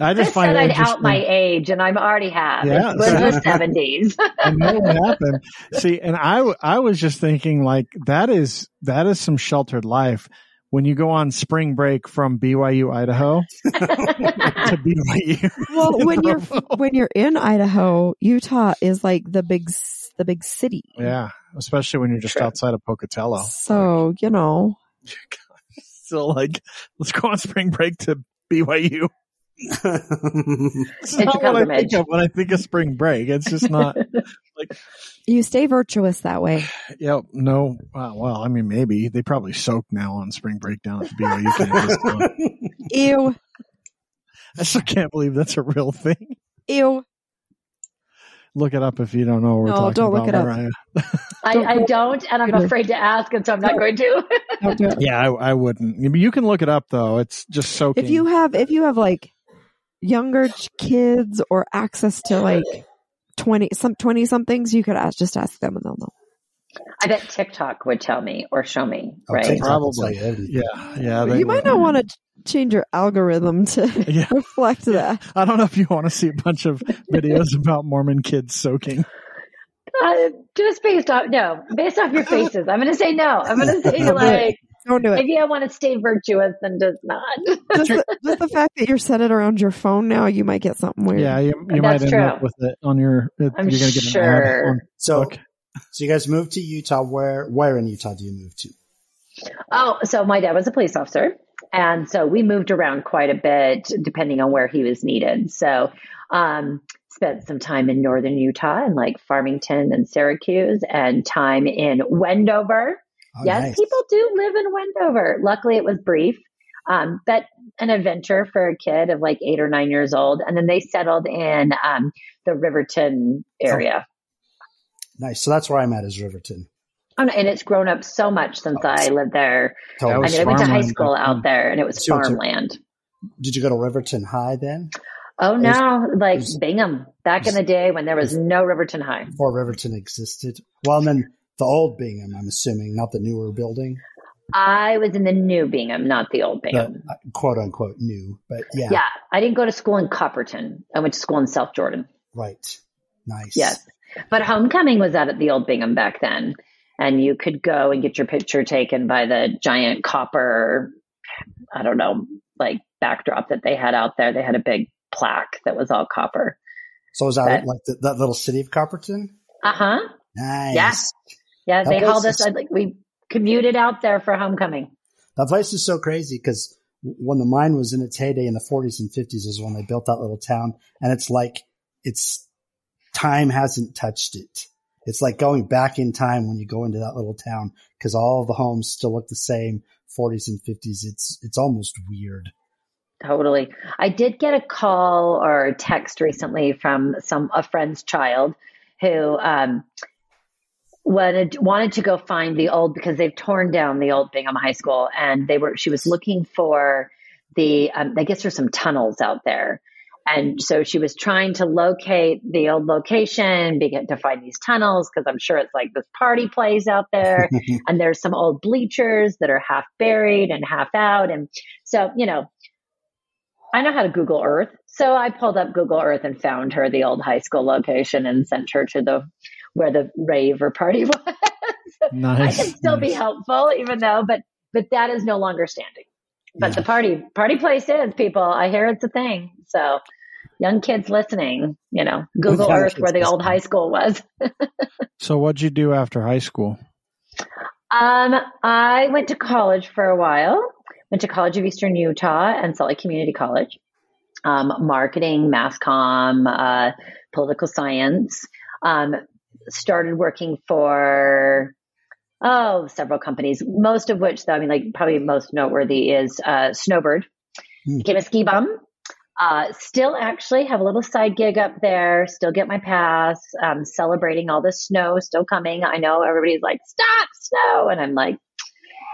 [LAUGHS] I just find said it I'd out my age, and I'm already half. Yeah. [LAUGHS] It was the seventies. I know what happened. See, and I I was just thinking like that is, that is some sheltered life. When you go on spring break from BYU, Idaho [LAUGHS] to BYU. Well, [LAUGHS] when you're when you're in Idaho, Utah is like the big the big city. Yeah. Especially when you're just True. outside of Pocatello. So you know, [LAUGHS] So like, let's go on spring break to BYU. It's It's not what I think of when I think of spring break. It's just not [LAUGHS] like, you stay virtuous that way. yep, no. Well, well, I mean, maybe they probably soak now on spring break down at the BYU [LAUGHS] campus. So Ew, I still can't believe that's a real thing. ew. Look it up if you don't know what we're No, talking don't look about. it up. Mariah. I, Don't I go- don't, and I'm afraid to ask, and so I'm not going to. Don't do it. Yeah, I, I wouldn't. You can look it up though. It's just soaking. If you have if you have like younger kids or access to like twenty some twenty somethings, you could ask just ask them and they'll know. I bet TikTok would tell me or show me, Oh, right? TikTok will Probably. you yeah, yeah. they you might would. not want to change your algorithm to [LAUGHS] Yeah. reflect that. I don't know if you want to see a bunch of videos about Mormon kids soaking. Uh, just based off, no, based off your [LAUGHS] faces. I'm going to say no. I'm going to say like, Don't do it. if you want to stay virtuous, and just not. Just the, [LAUGHS] just the fact that you're set it around your phone now, you might get something weird. Yeah, you, you might end true. up with it on your. It, I'm you're gonna get sure. on So, Facebook. so you guys moved to Utah. Where, where in Utah do you move to? Oh, so my dad was a police officer. And so we moved around quite a bit depending on where he was needed. So, um, spent some time in northern Utah and like Farmington and Syracuse and time in Wendover. Oh, yes, nice. people do live in Wendover. Luckily, it was brief, um, but an adventure for a kid of like eight or nine years old. And then they settled in um, the Riverton area. Nice. So that's where I'm at is Riverton. Oh, no, and it's grown up so much since I lived there. I mean, I went to high school back out there, and it was So it's a- farmland. Did you go to Riverton High then? Oh no, like was- Bingham back in the day when there was no Riverton High. Before Riverton existed? Well, and then the old Bingham, I'm assuming, not the newer building. I was in the new Bingham, not the old The Bingham. uh, quote unquote new. But yeah, yeah, I didn't go to school in Copperton. I went to school in South Jordan. right. Nice. Yes, but homecoming was out at the old Bingham back then, and you could go and get your picture taken by the giant copper. I don't know, like backdrop that they had out there. They had a big plaque that was all copper. So was that That- like the, that little city of Copperton? Uh huh. Nice. Yeah. Yeah, That they hauled us. is- Like we commuted out there for homecoming. That place is so crazy because when the mine was in its heyday in the 40s and 50s is when they built that little town, and it's like it's time hasn't touched it. It's like going back in time when you go into that little town because all the homes still look the same. 40s and 50s. It's it's almost weird. Totally. I did get a call or a text recently from some a friend's child who um, wanted wanted to go find the old because they've torn down the old Bingham High School and they were she was looking for the um, I guess there's some tunnels out there. And so she was trying to locate the old location, begin to find these tunnels because I'm sure it's like this party place out there. [LAUGHS] and there's some old bleachers that are half buried and half out. And so, you know, I know how to Google Earth. So I pulled up Google Earth and found her the old high school location and sent her to the where the rave or party [LAUGHS] was. Nice. I can still be helpful, even though, but but that is no longer standing. But Yeah. the party party place is people. I hear it's a thing. So young kids listening, you know, Google Earth where the old high school was. [LAUGHS] So what'd you do after high school? Um, I went to college for a while. Went to College of Eastern Utah and Salt Lake Community College. Um, marketing, mass comm, uh, political science. Um, started working for oh several companies. Most of which, though, I mean, like probably most noteworthy is uh, Snowbird. Hmm. Became a ski bum. Uh, still actually have a little side gig up there. Still get my pass. Um, celebrating all the snow still coming. I know everybody's like, stop snow. And I'm like,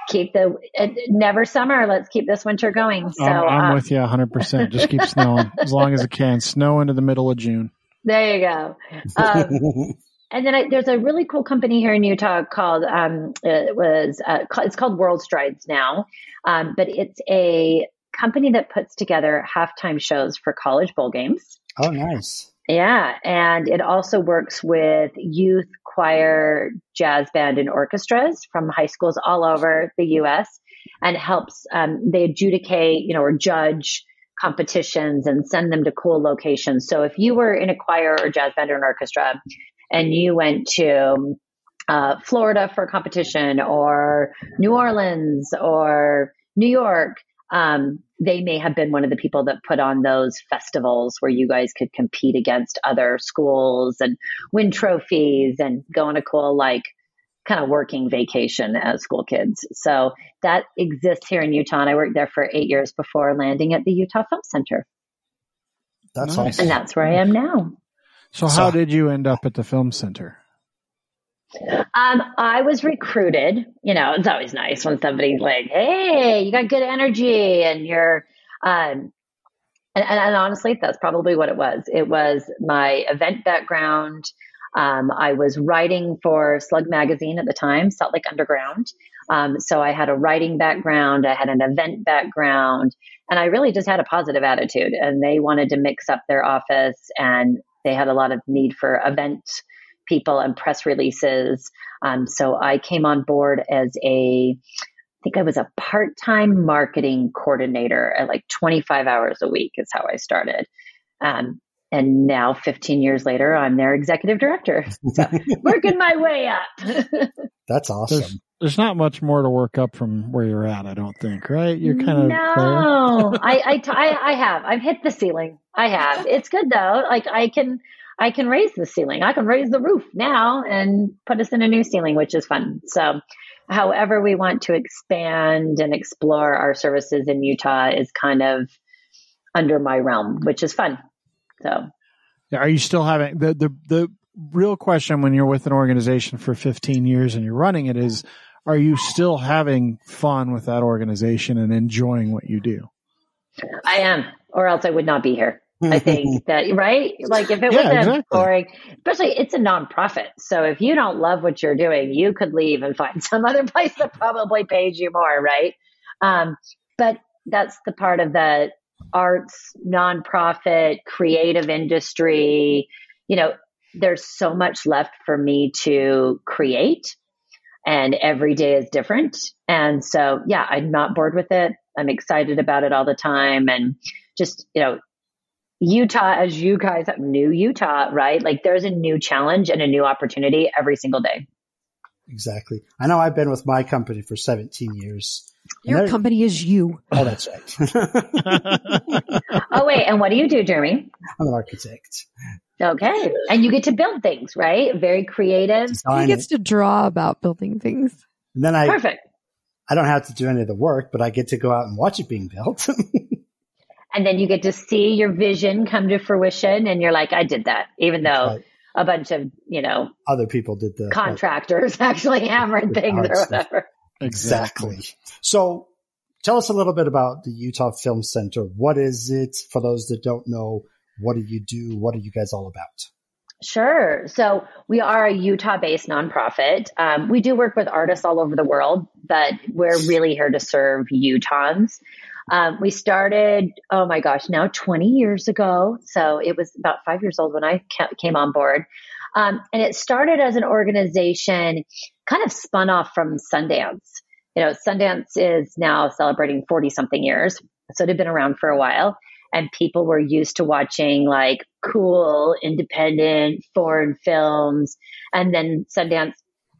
keep the, uh, never summer. Let's keep this winter going. So, I'm, I'm uh, with you 100%. Just keep [LAUGHS] snowing as long as it can. Snow into the middle of June. There you go. Um, [LAUGHS] and then I, there's a really cool company here in Utah called um, it was uh, it's called World Strides now, um, but it's a company that puts together halftime shows for college bowl games. oh, nice. Yeah, and it also works with youth choir, jazz band, and orchestras from high schools all over the U.S. and helps um, they adjudicate, you know, or judge competitions and send them to cool locations. So if you were in a choir or jazz band or an orchestra, and you went to uh, Florida for competition or New Orleans or New York, um, they may have been one of the people that put on those festivals where you guys could compete against other schools and win trophies and go on a cool like kind of working vacation as school kids. So that exists here in Utah. And I worked there for eight years before landing at the Utah Film Center. That's Nice. And that's where I am now. So, So- how did you end up at the film center? Um, I was recruited. You know, it's always nice when somebody's like, "Hey, you got good energy," and you're, um, and, and, and honestly, that's probably what it was. It was my event background. Um, I was writing for Slug Magazine at the time, Salt Lake Underground. Um, so I had a writing background, I had an event background, and I really just had a positive attitude. And they wanted to mix up their office, and they had a lot of need for event people and press releases. Um, so I came on board as a, I think I was a part time marketing coordinator at like 25 hours a week, is how I started. Um, and now, 15 years later, I'm their executive director. So [LAUGHS] working my way up. [LAUGHS] That's awesome. there's not much more to work up from where you're at, I don't think, right? You're kind of there. no, [LAUGHS] I, I, t- I, I have. I've hit the ceiling. I have. It's good though. Like I can, I can raise the ceiling. I can raise the roof now and put us in a new ceiling, which is fun. So, however we want to expand and explore our services in Utah is kind of under my realm, which is fun. So, Are you still having the, the the real question when you're with an organization for 15 years and you're running it is are you still having fun with that organization and enjoying what you do? I am, or else I would not be here. I think [LAUGHS] that right, like if it Yeah, was a exactly. boring, especially it's a nonprofit. So if you don't love what you're doing, you could leave and find [LAUGHS] some other place that probably pays you more, right? Um, but that's the part of the arts, nonprofit, creative industry. You know, there's so much left for me to create, and every day is different. And so, yeah, I'm not bored with it. I'm excited about it all the time, and just you know Utah, as you guys have new Utah, right? Like there's a new challenge and a new opportunity every single day. Exactly. I know I've been with my company for 17 years. Your they're- company is you. Oh, that's right. [LAUGHS] Oh, wait. And what do you do, Jeremy? I'm an architect. Okay. And you get to build things, right? Very creative. He gets it. to draw about building things. And then I, Perfect. I don't have to do any of the work, but I get to go out and watch it being built. [LAUGHS] And then you get to see your vision come to fruition. And you're like, I did that, even though Right. a bunch of, you know, Other people did the contractors [LAUGHS] actually hammered things hard or stuff. whatever. Exactly. So tell us a little bit about the Utah Film Center. What is it? For those that don't know, what do you do? What are you guys all about? Sure. So we are a Utah based nonprofit. Um, we do work with artists all over the world, but we're really here to serve Utahns. Um, we started, oh my gosh, now 20 years ago. So it was about five years old when I came on board. Um, and it started as an organization kind of spun off from Sundance. You know, Sundance is now celebrating 40 something years. So it had been around for a while and people were used to watching like cool, independent foreign films. And then Sundance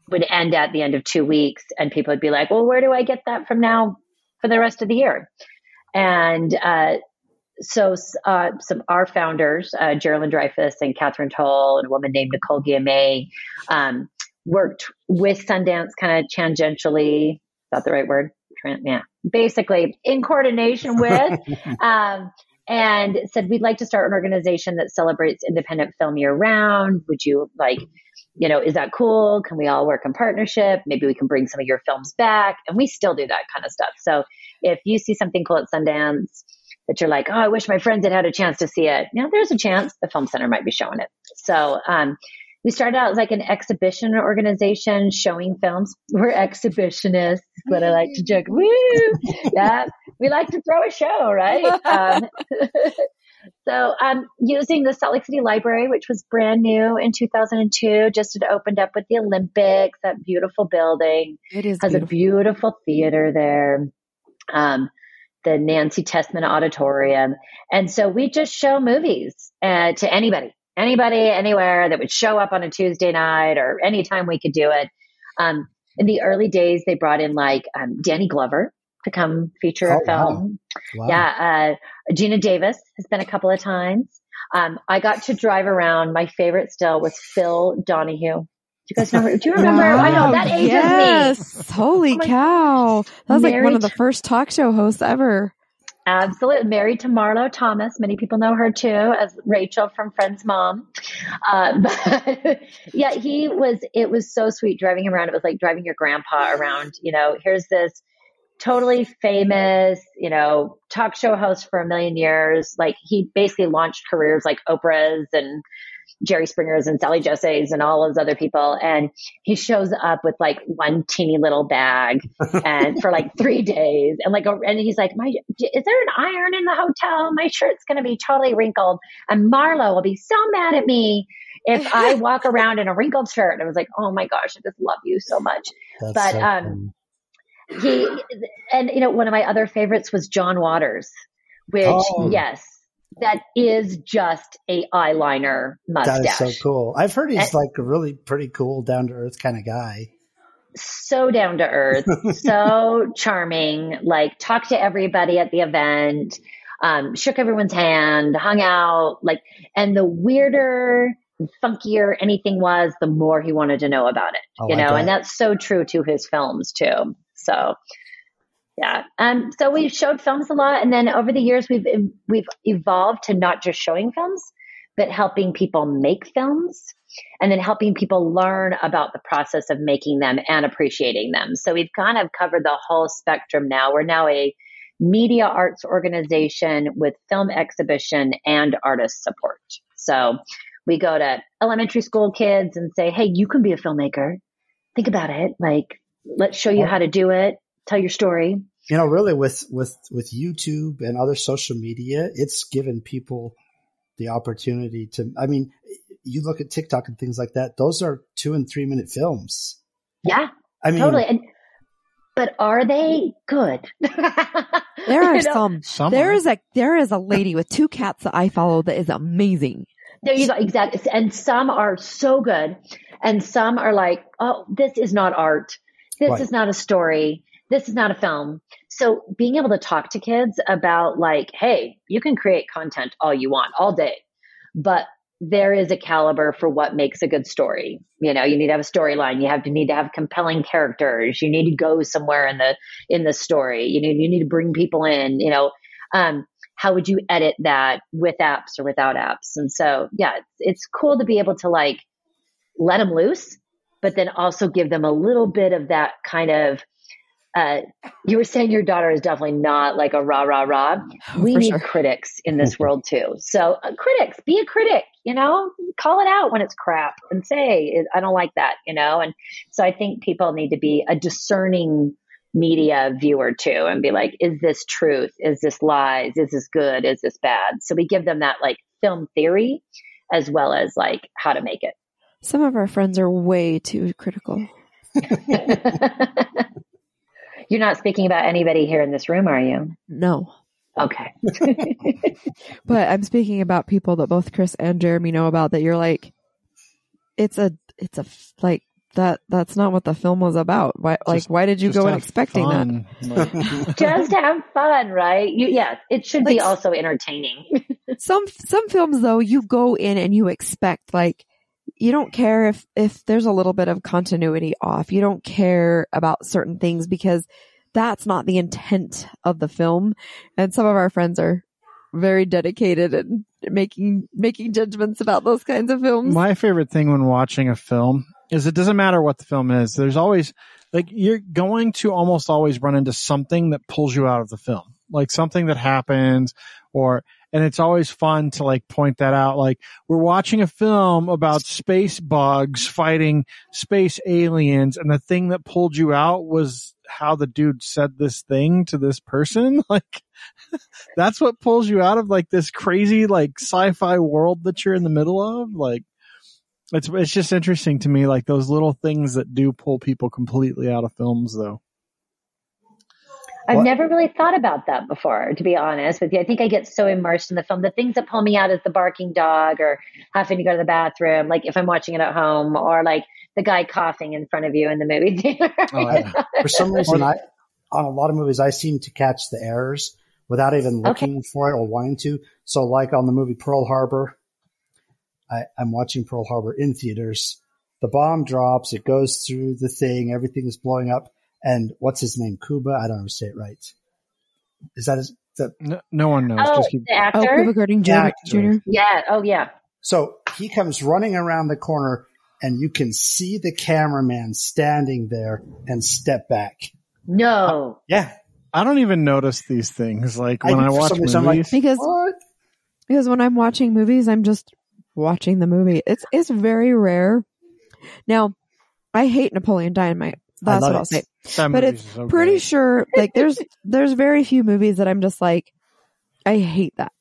would end at the end of two weeks, and people would be like, well, where do I get that from now for the rest of the year? And uh, so uh, some our founders, uh, Geraldine Dreyfus and Catherine Toll, and a woman named Nicole Guillemette, um, worked with Sundance kind of tangentially. Is that the right word? Yeah, basically in coordination with, [LAUGHS] um, and said we'd like to start an organization that celebrates independent film year round. Would you like, you know, is that cool? Can we all work in partnership? Maybe we can bring some of your films back, and we still do that kind of stuff. So if you see something cool at Sundance, that you're like, oh, I wish my friends had had a chance to see it. You know, there's a chance the film center might be showing it. So, um, we started out as like an exhibition organization showing films. We're exhibitionists, but I like to joke. Woo! [LAUGHS] Yeah, we like to throw a show, right? [LAUGHS] Um, [LAUGHS] so, um, using the Salt Lake City Library, which was brand new in 2002, just had opened up with the Olympics, that beautiful building. It is has beautiful. a beautiful theater there. Um, the Nancy Tessman Auditorium. And so we just show movies uh, to anybody, anybody, anywhere that would show up on a Tuesday night or anytime we could do it. Um, in the early days, they brought in like um, Danny Glover to come feature Oh, a film. Wow. Yeah, uh, Gina Davis has been a couple of times. Um, I got to drive around. My favorite still was Phil Donahue. Do you guys know? Her? Do you remember? I know that ages me. yes. Holy Oh cow. That was like one of the first talk show hosts ever. Absolutely. Married to Marlo Thomas. Many people know her too as Rachel from Friends Mom. Uh, [LAUGHS] but yeah, he was, it was so sweet driving him around. It was like driving your grandpa around, you know, here's this totally famous, you know, talk show host for a million years. Like he basically launched careers like Oprah's and Jerry Springer's and Sally Jesse's and all those other people. And he shows up with like one teeny little bag [LAUGHS] and for like three days and like, a, and he's like, my, is there an iron in the hotel? My shirt's going to be totally wrinkled and Marlo will be so mad at me if I [LAUGHS] walk around in a wrinkled shirt. And I was like, oh my gosh, I just love you so much. That's but, so um. He, and you know, one of my other favorites was John Waters, which Oh. yes, that is just a eyeliner mustache. that is so cool. I've heard he's And- like a really pretty cool, down to earth kind of guy. so down to earth, [LAUGHS] so charming, like talked to everybody at the event, um, shook everyone's hand, hung out, like, and the weirder, funkier anything was, the more he wanted to know about it, I you know, and that's so true to his films too. So, yeah. Um, so we've showed films a lot. And then over the years, we've, we've evolved to not just showing films, but helping people make films and then helping people learn about the process of making them and appreciating them. So we've kind of covered the whole spectrum now. We're now a media arts organization with film exhibition and artist support. So we go to elementary school kids and say, Hey, you can be a filmmaker. Think about it. Like, let's show you how to do it. Tell your story. You know, really with, with, with YouTube and other social media, it's given people the opportunity to, I mean, you look at TikTok and things like that. Those are two and three minute films. Yeah, I mean, totally. And, but are they good? [LAUGHS] There are You know? some. Some There are. is a there is a lady with two cats that I follow that is amazing. There you go. Exactly. And some are so good. And some are like, oh, this is not art. This Right. is not a story. This is not a film. So being able to talk to kids about like, hey, you can create content all you want all day, but there is a caliber for what makes a good story. You know, you need to have a storyline. You have to need to have compelling characters. You need to go somewhere in the in the story. You need you need to bring people in. You know, um, how would you edit that with apps or without apps? And so, yeah, it's, it's cool to be able to like let them loose, but then also give them a little bit of that kind of. Uh, you were saying your daughter is definitely not like a rah rah rah. We for need sure. critics in this world too. So uh, critics, be a critic. You know, call it out when it's crap and say I don't like that. You know, and so I think people need to be a discerning media viewer too and be like, is this truth? Is this lies? Is this good? Is this bad? So we give them that like film theory as well as like how to make it. Some of our friends are way too critical. [LAUGHS] [LAUGHS] You're not speaking about anybody here in this room, are you? No. Okay. [LAUGHS] But I'm speaking about people that both Chris and Jeremy know about that you're like, it's a, it's a, like, that, that's not what the film was about. Why, like, why did you go in expecting that? fun. [LAUGHS] Like, [LAUGHS] Just have fun, right? You, yes, it should be also entertaining. Some, some films though, you go in and you expect like, you don't care if, if there's a little bit of continuity off. You don't care about certain things because that's not the intent of the film. And some of our friends are very dedicated and making, making judgments about those kinds of films. my favorite thing when watching a film is it doesn't matter what the film is. There's always like you're going to almost always run into something that pulls you out of the film. like something that happens or, and it's always fun to like point that out. Like we're watching a film about space bugs fighting space aliens and the thing that pulled you out was how the dude said this thing to this person. [LAUGHS] Like [LAUGHS] that's what pulls you out of like this crazy like sci-fi world that you're in the middle of. Like it's, it's just interesting to me, like those little things that do pull people completely out of films though. I've What- never really thought about that before, to be honest with you. I think I get so immersed in the film. The things that pull me out is the barking dog or having to go to the bathroom, like if I'm watching it at home, or like the guy coughing in front of you in the movie [LAUGHS] theater. Oh, yeah. For some [LAUGHS] reason, I on a lot of movies, I seem to catch the errors without even looking for it or wanting to. So, like on the movie Pearl Harbor, I, I'm watching Pearl Harbor in theaters. The bomb drops, it goes through the thing, everything's blowing up, and what's his name? Cuba? I don't know how to say it right. Is that his? The, No, no one knows. oh, Just keep, the Oh. Cuba Gooding Jr. Yeah, Jr. yeah. Oh, yeah. so he comes running around the corner, and you can see the cameraman standing there and step back. No. Uh, yeah, I don't even notice these things. Like when do I, watch movies, I'm like, Because what? because when I'm watching movies, I'm just watching the movie. It's it's very rare. Now, I hate Napoleon Dynamite. That's love what I'll it. say. that But it's so pretty great. sure like there's [LAUGHS] there's very few movies that I'm just like I hate that.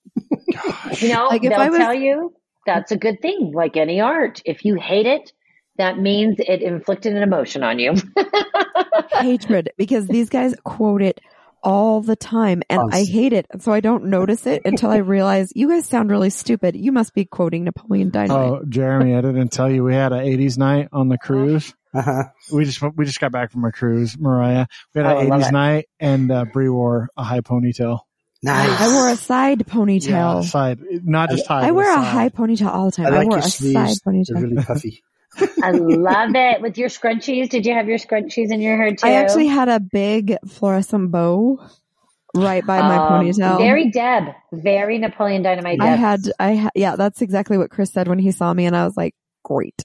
You know, Like, if they'll I was- tell you that's a good thing, like any art. If you hate it, that means it inflicted an emotion on you. [LAUGHS] Hatred because these guys quote it all the time and I hate it. So I don't notice it until I realize you guys sound really stupid. You must be quoting Napoleon Dynamite. Oh, Jeremy, I didn't tell you we had an '80s night on the cruise. Uh-huh. [LAUGHS] We just we just got back from a cruise, Mariah. We had Oh, an '80s night, and uh, Brie wore a high ponytail. Nice. I wore a side ponytail. Yeah, side, not just high. I but wear a side. high ponytail all the time. I I, like wore your a sleeves. side They're ponytail. really puffy. I love it. With your scrunchies, did you have your scrunchies in your hair too? I actually had a big fluorescent bow right by my Um, ponytail. Very Deb, very Napoleon Dynamite. I had, I ha- yeah, that's exactly what Chris said when he saw me, and I was like, great.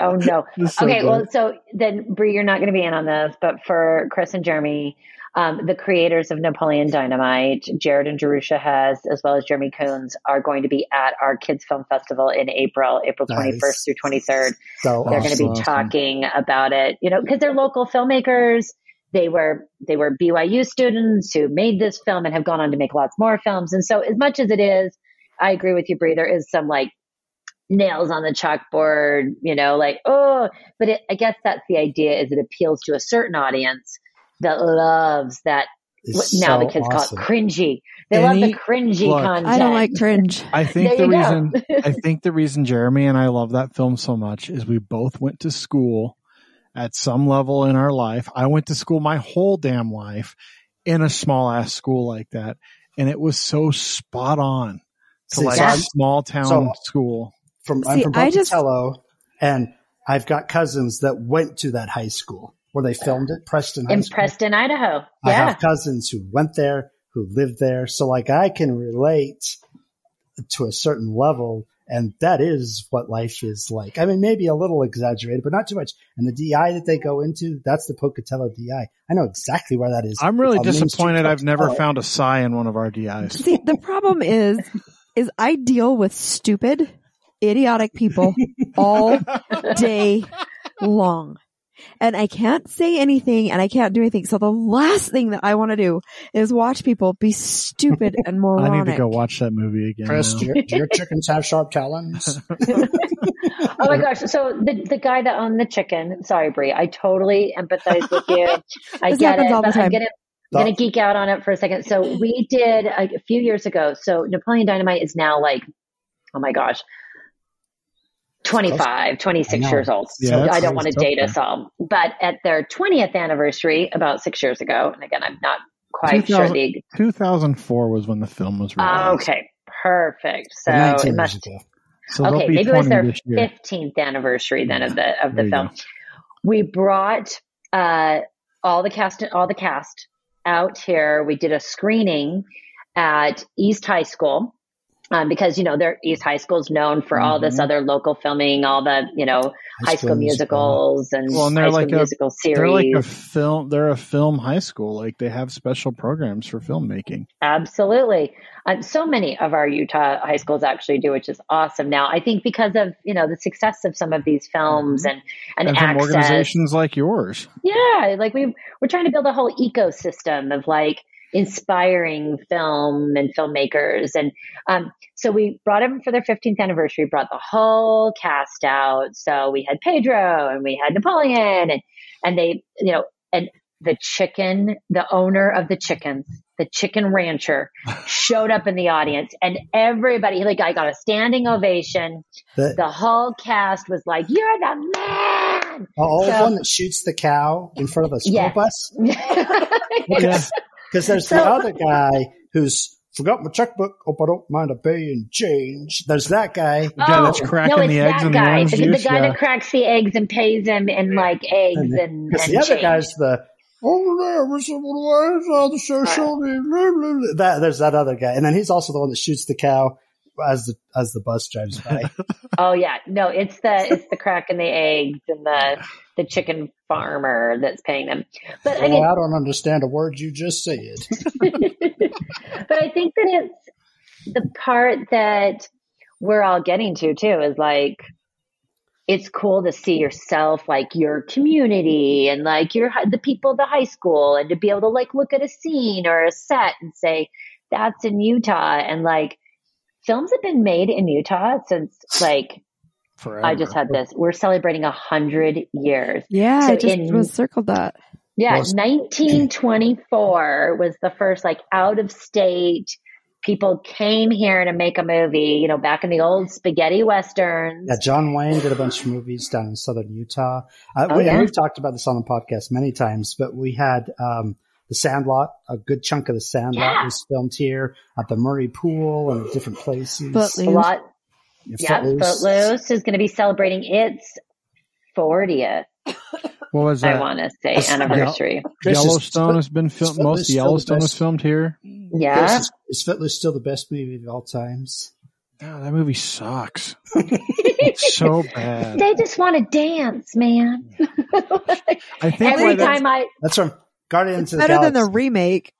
Oh no. [LAUGHS] So okay, good. well, so then Brie, you're not going to be in on this, but for Chris and Jeremy, um, the creators of Napoleon Dynamite, Jared and Jerusha Hess, as well as Jeremy Coons, are going to be at our Kids Film Festival in April, April Nice. 21st through 23rd. So They're going to be Awesome. talking about it, you know, because they're local filmmakers. They were they were BYU students who made this film and have gone on to make lots more films. And so, as much as it is, I agree with you, Brie. There is some like nails on the chalkboard, you know, like oh, but it, I guess that's the idea. Is it appeals to a certain audience that loves that. It's now the kids awesome. call it cringy. They love the cringy look, content. I don't like cringe. I think the reason I [LAUGHS] think the reason Jeremy and I love that film so much is we both went to school at some level in our life. I went to school my whole damn life in a small ass school like that, and it was so spot on to See, like so a I'm- small town so- school. From I'm from I just- Pocatello, and I've got cousins that went to that high school where they filmed it, Preston High in School. Preston, Idaho. I Yeah. have cousins who went there, who lived there, so like I can relate to a certain level, and that is what life is like. I mean, maybe a little exaggerated, but not too much. And the DI that they go into, that's the Pocatello DI. I know exactly where that is. I'm really It's on Main Street, disappointed I've never found a sigh in one of our DIs. See, the problem is, is I deal with stupid, idiotic people all [LAUGHS] day long. And I can't say anything and I can't do anything. So the last thing that I want to do is watch people be stupid [LAUGHS] and moronic. I need to go watch that movie again. Chris, do your, do your chickens have sharp talons? [LAUGHS] Oh my gosh. So the, the guy that owned the chicken, sorry, Brie, I totally empathize with you. I This get it, all the I'm time. gonna, I'm gonna geek out on it for a second. So we did a, a few years ago. So Napoleon Dynamite is now like, oh my gosh, 25, 26 years old. Yeah, so I don't want to date us all. But at their 20th anniversary, about six years ago, and again, I'm not quite sure the 2004 was when the film was released. Okay, perfect. So it must ago. So okay, be maybe it was their fifteenth anniversary then of the of the film. go. We brought uh, all the cast all the cast out here. We did a screening at East High School, Um, because you know, their East High School is known for all this Mhm. other local filming, all the you know high school musicals and Well, and they're high school a- musical series. They're like a film. They're a film high school. Like they have special programs for filmmaking. Absolutely. Um, so many of our Utah high schools actually do, which is awesome. Now, I think because of, you know, the success of some of these films and, and, Mm-hmm. and from access. organizations like yours. Yeah. Like we, we're trying to build a whole ecosystem of like inspiring film and filmmakers. And, um, so we brought them for their 15th anniversary, brought the whole cast out. So we had Pedro and we had Napoleon and, and they, you know, and the chicken, the owner of the chickens, the chicken rancher [LAUGHS] showed up in the audience and everybody, like I got a standing ovation. The, The whole cast was like, you're the man. the old so- one that shoots the cow in front of the school Yes. bus. [LAUGHS] Yeah. Because there's So- the other guy who's forgot my checkbook. Hope I don't mind a paying change. There's that guy. The guy that's cracking Oh, no, it's the eggs that in the guy. orange the, juice, the guy yeah. that cracks the eggs and pays him in like eggs and, and, Because the other change. guy's the oh, over there was someone who all the social media. blah, blah, blah." That there's that other guy, and then he's also the one that shoots the cow as the as the bus drives by. [LAUGHS] Oh yeah, no, it's the it's the crack in the eggs and the the chicken farmer that's paying them. But well, again, I don't understand a word you just said. [LAUGHS] but I think that it's the part that we're all getting to too is like it's cool to see yourself like your community and like your the people of the high school and to be able to like look at a scene or a set and say that's in Utah and like films have been made in Utah since like Forever. I just had this we're celebrating a hundred years Yeah, So I just in- was circled that. yeah, Most- 1924 was the first like out of state people came here to make a movie, you know, back in the old spaghetti westerns. Yeah, John Wayne did a bunch of movies down in southern Utah. Uh, Oh, we, yeah? We've talked about this on the podcast many times, but we had um, the Sandlot. A good chunk of the Sandlot Yeah. was filmed here at the Murray Pool and different places. Footloose. a lot. Yeah, Yeah, Footloose. Footloose is going to be celebrating its 40th, [LAUGHS] What was I want to say, It's- anniversary. Chris, is- Yellowstone has been filmed. Most of Yellowstone was filmed here. Yeah. Chris, is, is Footloose still the best movie of all times? Oh, that movie sucks. [LAUGHS] It's so bad. They just want to dance, man. [LAUGHS] I think why Every that's- time I, That's from Guardians of the Better Galaxy. than the remake.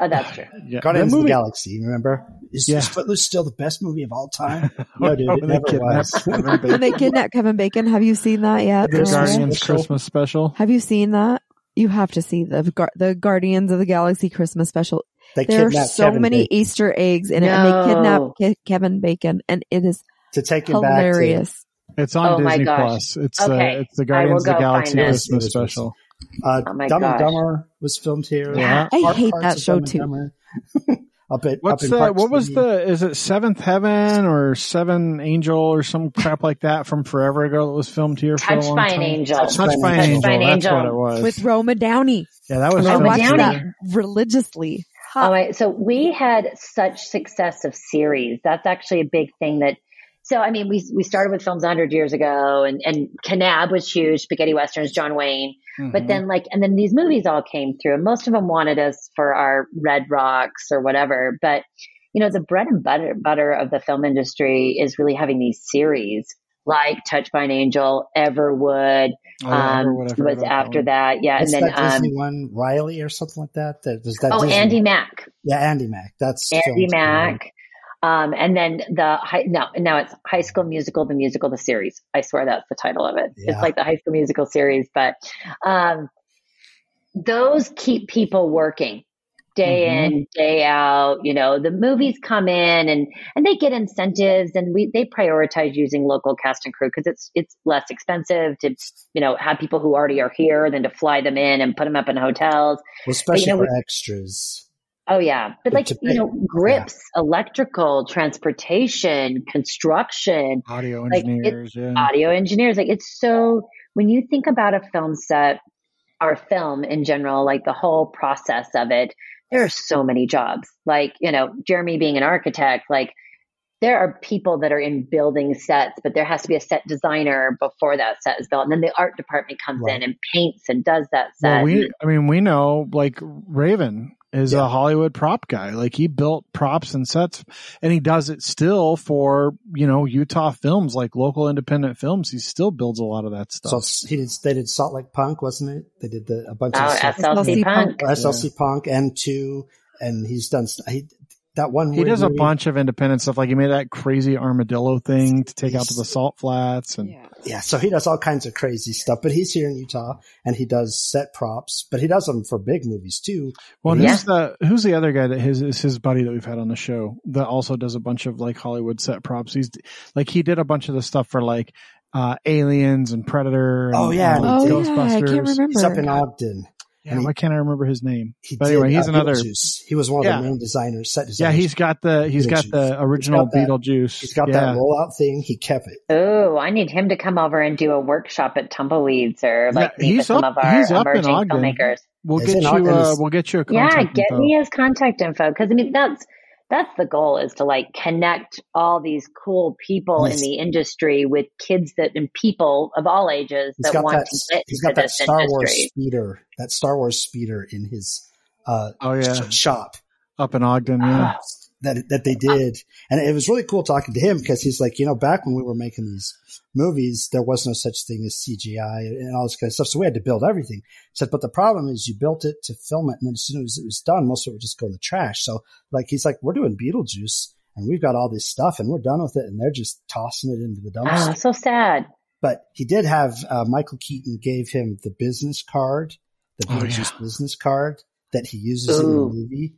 Oh, that's true. [LAUGHS] yeah, Guardians that of the movie- Galaxy, remember? Is, Yeah. is Footloose still the best movie of all time? [LAUGHS] No, dude, it they never kidnapped was. Kevin When Bacon. [LAUGHS] they kidnapped Kevin Bacon, have you seen that yet? The There's Noel? Guardians special. Christmas special. Have you seen that? You have to see the the Guardians of the Galaxy Christmas special. They There are kidnapped so Kevin many Bacon Easter eggs in it, and they kidnap Ke- Kevin Bacon, and it is to take him back to hilarious. It's on Oh my Disney. Plus. It's Okay. uh, it's the Guardians of the Galaxy. Christmas It special. Uh, Oh my Dumb and. Dumber was filmed here. Yeah. I Part- hate that show too. Dumber. [LAUGHS] up at, What's up in the Park what was the is it Seventh Heaven or Seven Angel or some crap like that from forever ago that was filmed here for a Touched long by an time? angel. Touched Touched by an Touched Angel. by an That's Angel. what it was. with Roma Downey. yeah, that was I Roma filmed watched. Downey. that religiously. All right. So we had such success of series. That's actually a big thing that, so I mean, we, we started with films 100 years ago and, and Kanab was huge, spaghetti westerns, John Wayne. But Mhm. then like, and then these movies all came through and most of them wanted us for our Red Rocks or whatever. But, you know, the bread and butter, butter of the film industry is really having these series like Touched by an Angel, Everwood, Oh, yeah, um, or was after one. that. Yeah. What's and then, that um, Disney one, Riley or something like that? that does that oh, Disney- Andy Mack. Yeah, Andy Mack. That's Andy filmed here. Mack. Um, and then the high, no, now it's High School Musical, the musical, the series. I swear that's the title of it. Yeah. It's like the High School Musical series, but um, those keep people working day Mhm. in, day out. You know, the movies come in and and they get incentives, and we they prioritize using local cast and crew because it's it's less expensive to you know have people who already are here than to fly them in and put them up in hotels. Well, especially know, for we- extras. Oh yeah, but But like you know, grips, electrical, transportation, construction, audio like, engineers. yeah. audio engineers. Like it's so when you think about a film set or film in general, like the whole process of it, there are so many jobs. Like you know, Jeremy being an architect, like there are people that are in building sets, but there has to be a set designer before that set is built, and then the art department comes Right. in and paints and does that set. Well, we, I mean, we know like Raven is Yeah. a Hollywood prop guy. Like he built props and sets and he does it still for, you know, Utah films, like local independent films. He still builds a lot of that stuff. So he did. They did Salt Lake Punk, wasn't it? They did the a bunch Oh, of stuff. SLC SLC Punk. Punk. SLC Punk and two, and he's done. He, that one. he weird does a movie- bunch of independent stuff. Like he made that crazy armadillo thing to take out to the salt flats and Yeah, so he does all kinds of crazy stuff. But he's here in Utah, and he does set props. But he does them for big movies too. Well, Yeah. who's the who's the other guy that his is his buddy that we've had on the show that also does a bunch of like Hollywood set props. He's like he did a bunch of the stuff for like uh Aliens and Predator. And, Oh, yeah, and and Oh he yeah. I can't Ghostbusters. remember. He's up in Ogden. Yeah, And he- why can't I remember his name? He But did, anyway, he's uh, another. He was one of Yeah. the main designers, set Yeah, he's got the he's got the original He's got that- Beetlejuice. He's got yeah. that rollout thing. He kept it. Oh, I need him to come over and do a workshop at Tumbleweeds or like Yeah, meet with he's some of our he's up emerging Ogden. filmmakers. We'll He's get you. Uh, we'll get you a Yeah, get info. me his contact info because I mean that's that's the goal is to like connect all these cool people in the industry with kids that and people of all ages He's that want that. to get He's into got that this Star Wars speeder. That Star Wars speeder in his uh, Oh yeah, shop. up in Ogden. Yeah. That that they did, and it was really cool talking to him because he's like, you know, back when we were making these movies, there was no such thing as CGI and all this kind of stuff, so we had to build everything. He said, but the problem is you built it to film it, and then as soon as it was done, most of it would just go in the trash. So, like, he's like, we're doing Beetlejuice, and we've got all this stuff, and we're done with it, and they're just tossing it into the dumpster. Oh, so sad. But he did have uh, Michael Keaton gave him the business card, the Oh, Beetlejuice yeah. business card that he uses in the movie.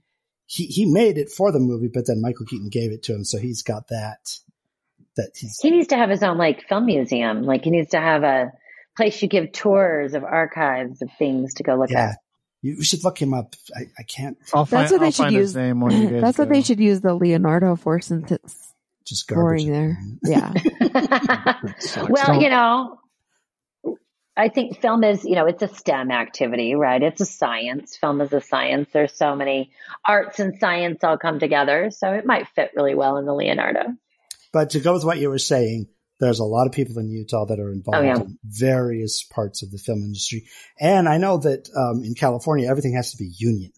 He he made it for the movie, but then Michael Keaton gave it to him, so he's got that. That he's He needs to have his own like film museum. Like he needs to have a place you give tours of archives of things to go look yeah. at. You should look him up. I, I can't I'll find, That's what they I'll should use. name when you [LAUGHS] guys That's what they should use the Leonardo for since it's just garbage. boring there. Yeah. [LAUGHS] well, you know, I think film is, you know, it's a STEM activity, right? It's a science. Film is a science. There's so many arts and science all come together. So it might fit really well in the Leonardo. But to go with what you were saying, there's a lot of people in Utah that are involved Oh, yeah. in various parts of the film industry, and I know that um, in California everything has to be union,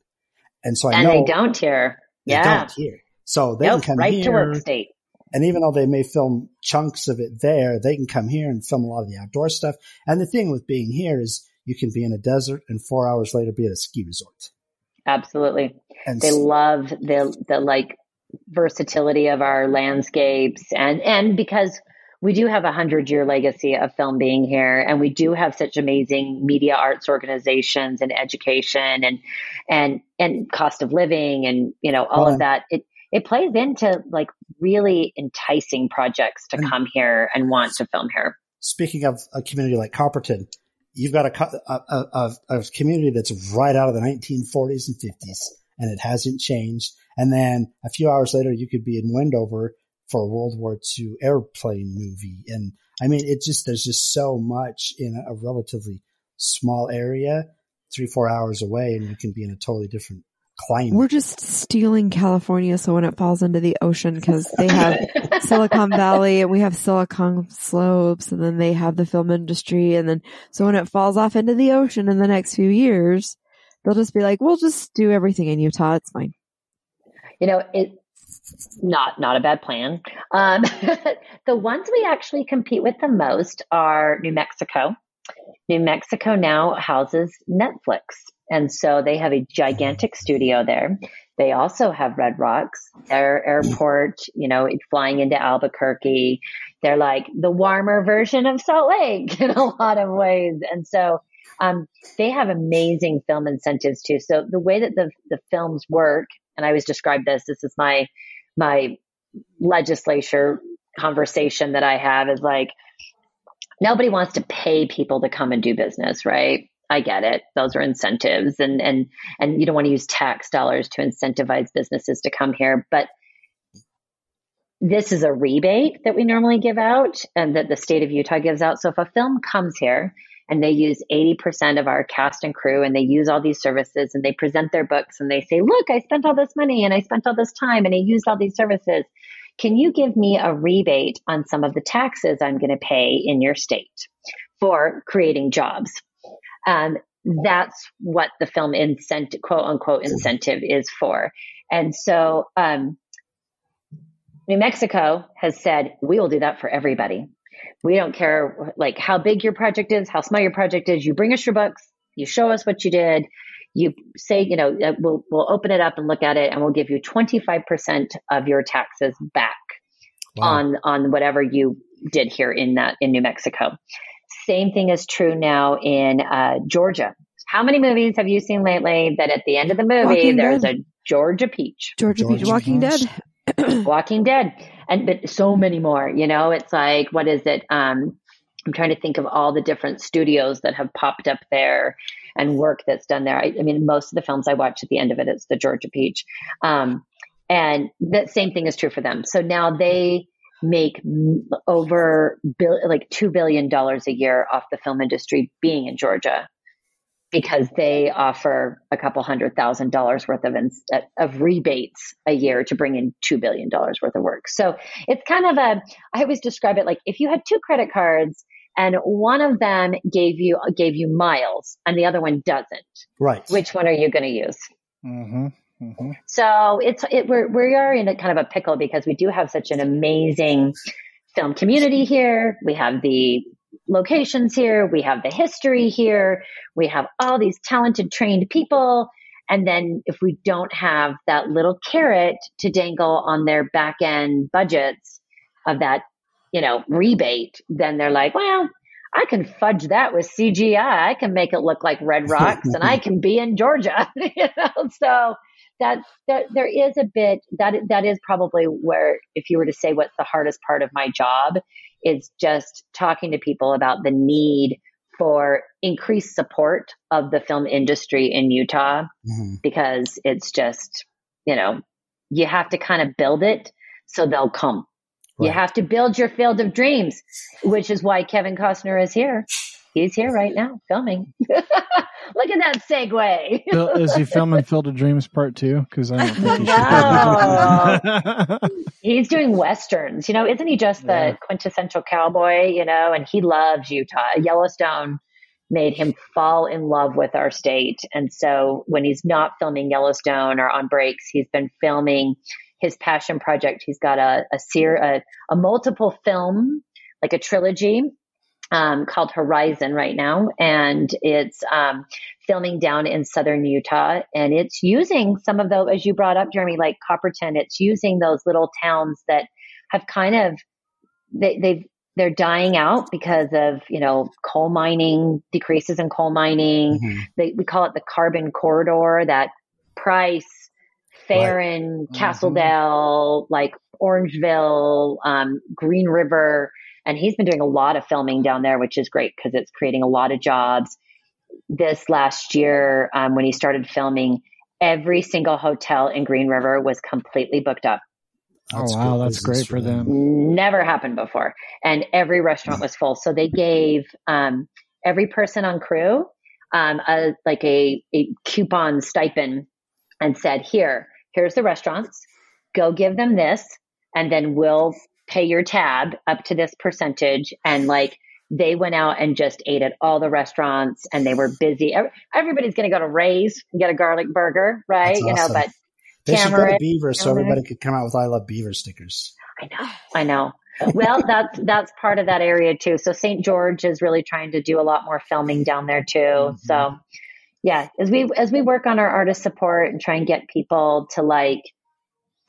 and so I and know they don't here. they Yeah. don't here. So they Nope, can come right here. to work state. And even though they may film chunks of it there, they can come here and film a lot of the outdoor stuff. And the thing with being here is you can be in a desert and four hours later be at a ski resort. Absolutely. And They s- love the the like versatility of our landscapes and and because we do have a hundred year legacy of film being here and we do have such amazing media arts organizations and education and and and cost of living and you know all Well, of that it it plays into like really enticing projects to And- come here and want to film here speaking of a community like Copperton, you've got a, a, a, a, a community that's right out of the 1940s and 50s and it hasn't changed. And then a few hours later, you could be in Wendover for a World War II airplane movie. And I mean, it just, there's just so much in a relatively small area, three, four hours away, and you can be in a totally different climate. We're just stealing California so when it falls into the ocean because they have [LAUGHS] Silicon Valley and we have Silicon Slopes and then they have the film industry and then so when it falls off into the ocean in the next few years, they'll just be like, we'll just do everything in Utah. It's fine. you know it not not a bad plan um, [LAUGHS] the ones we actually compete with the most are new mexico new mexico now houses netflix and so they have a gigantic studio there they also have red rocks their airport you know flying into albuquerque they're like the warmer version of salt lake [LAUGHS] in a lot of ways and so um, they have amazing film incentives too so the way that the, the films work and I always describe this. This is my my legislature conversation that I have is like nobody wants to pay people to come and do business, right? I get it. Those are incentives and and and you don't want to use tax dollars to incentivize businesses to come here, but this is a rebate that we normally give out and that the state of Utah gives out. So if a film comes here and they use 80% of our cast and crew and they use all these services and they present their books and they say, look, I spent all this money and I spent all this time and I used all these services. Can you give me a rebate on some of the taxes I'm going to pay in your state for creating jobs? Um, that's what the film incentive, quote unquote, incentive is for. And so, um, New Mexico has said, we will do that for everybody. We don't care like how big your project is, how small your project is. You bring us your books, you show us what you did, you say, you know, uh, we'll, we'll open it up and look at it and we'll give you 25% of your taxes back wow. on, on whatever you did here in that, in New Mexico. Same thing is true now in uh, Georgia. How many movies have you seen lately that at the end of the movie Walking there's Dead. a Georgia peach? Georgia, Georgia Peach, Walking Dead. [CLEARS THROAT] Walking Dead, and but so many more. You know, it's like what is it? Um, I'm trying to think of all the different studios that have popped up there and work that's done there. I, I mean, most of the films I watch at the end of it, it's the Georgia Peach. Um, and that same thing is true for them. So now they make over bill, like $2 billion a year off the film industry being in Georgia because they offer a couple hundred thousand dollars worth of, of rebates a year to bring in $2 billion worth of work. So it's kind of a, I always describe it like if you had two credit cards and one of them gave you, gave you miles and the other one doesn't. Right. Which one are you going to use? Mm-hmm. Mm-hmm. So it's, it, we're, we are in a kind of a pickle because we do have such an amazing film community here. We have the locations here. We have the history here. We have all these talented, trained people. And then if we don't have that little carrot to dangle on their back end budgets of that, you know, rebate, then they're like, well, I can fudge that with CGI. I can make it look like Red Rocks and I [LAUGHS] can be in Georgia. [LAUGHS] you know? So that, that there is a bit that that is probably where if you were to say what's the hardest part of my job is just talking to people about the need for increased support of the film industry in Utah mm-hmm. because it's just, you know, you have to kind of build it so they'll come. Right. You have to build your field of dreams, which is why Kevin Costner is here. He's here right now filming. [LAUGHS] Look at that segue. is he filming Field of Dreams Part Two? Because I don't think he no. [LAUGHS] He's doing westerns. You know, isn't he just the yeah. quintessential cowboy? You know, and he loves Utah. Yellowstone made him fall in love with our state, and so when he's not filming Yellowstone or on breaks, he's been filming his passion project. He's got a a, ser- a, a multiple film, like a trilogy um, called Horizon right now, and it's um, filming down in southern Utah, and it's using some of those, as you brought up, Jeremy, like Copperton. It's using those little towns that have kind of they, they've they're dying out because of you know coal mining decreases in coal mining. Mm-hmm. They, we call it the carbon corridor. That Price, Ferron, right. Castledale, mm-hmm. like Orangeville, um, Green River and he's been doing a lot of filming down there, which is great because it's creating a lot of jobs. This last year, um, when he started filming, every single hotel in Green River was completely booked up. Oh wow, that's great for them. Never happened before, and every restaurant was full. So they gave um, every person on crew um, a like a, a coupon stipend, and said, "Here, here's the restaurants. Go give them this, and then we'll pay your tab up to this percentage and like they went out and just ate at all the restaurants and they were busy. Everybody's going to go to Ray's and get a garlic burger, right? Awesome. You know, but they should go to Beaver so everybody could come out with I love Beaver stickers. I know. I know. well, that's that's part of that area too. So St. George is really trying to do a lot more filming down there too. Mm-hmm. So yeah, as we as we work on our artist support and try and get people to like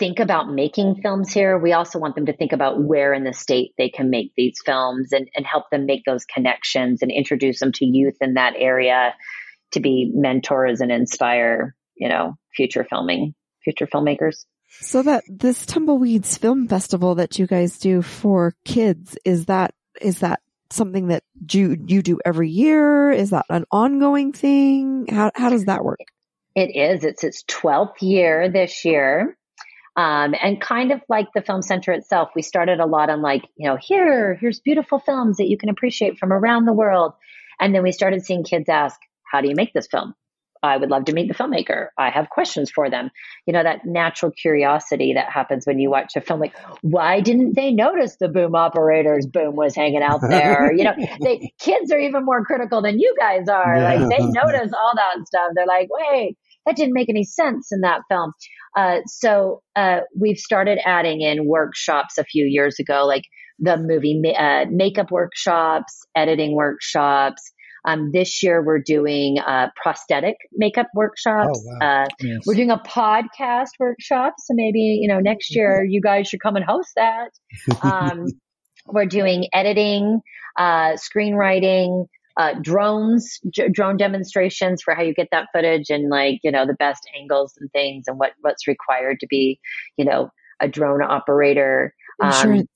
think about making films here, we also want them to think about where in the state they can make these films and, and help them make those connections and introduce them to youth in that area to be mentors and inspire, you know, future filming, future filmmakers. So that this Tumbleweeds Film Festival that you guys do for kids, is that, is that something that you, you do every year? Is that an ongoing thing? How, how does that work? It is. It's its 12th year this year. Um, and kind of like the film center itself, we started a lot on like, you know, here, here's beautiful films that you can appreciate from around the world. And then we started seeing kids ask, how do you make this film? I would love to meet the filmmaker. I have questions for them. You know, that natural curiosity that happens when you watch a film like, why didn't they notice the boom operator's boom was hanging out there? [LAUGHS] you know, they, kids are even more critical than you guys are. Yeah. Like they notice all that stuff. They're like, wait, that didn't make any sense in that film. Uh, so uh, we've started adding in workshops a few years ago, like the movie ma- uh, makeup workshops, editing workshops. Um, this year we're doing uh, prosthetic makeup workshops. Oh, wow. uh, Yes. we're doing a podcast workshop, so maybe you know next year you guys should come and host that. [LAUGHS] Um, we're doing editing, uh, screenwriting, uh, drones, j- drone demonstrations for how you get that footage and like you know the best angles and things and what what's required to be you know a drone operator. Um,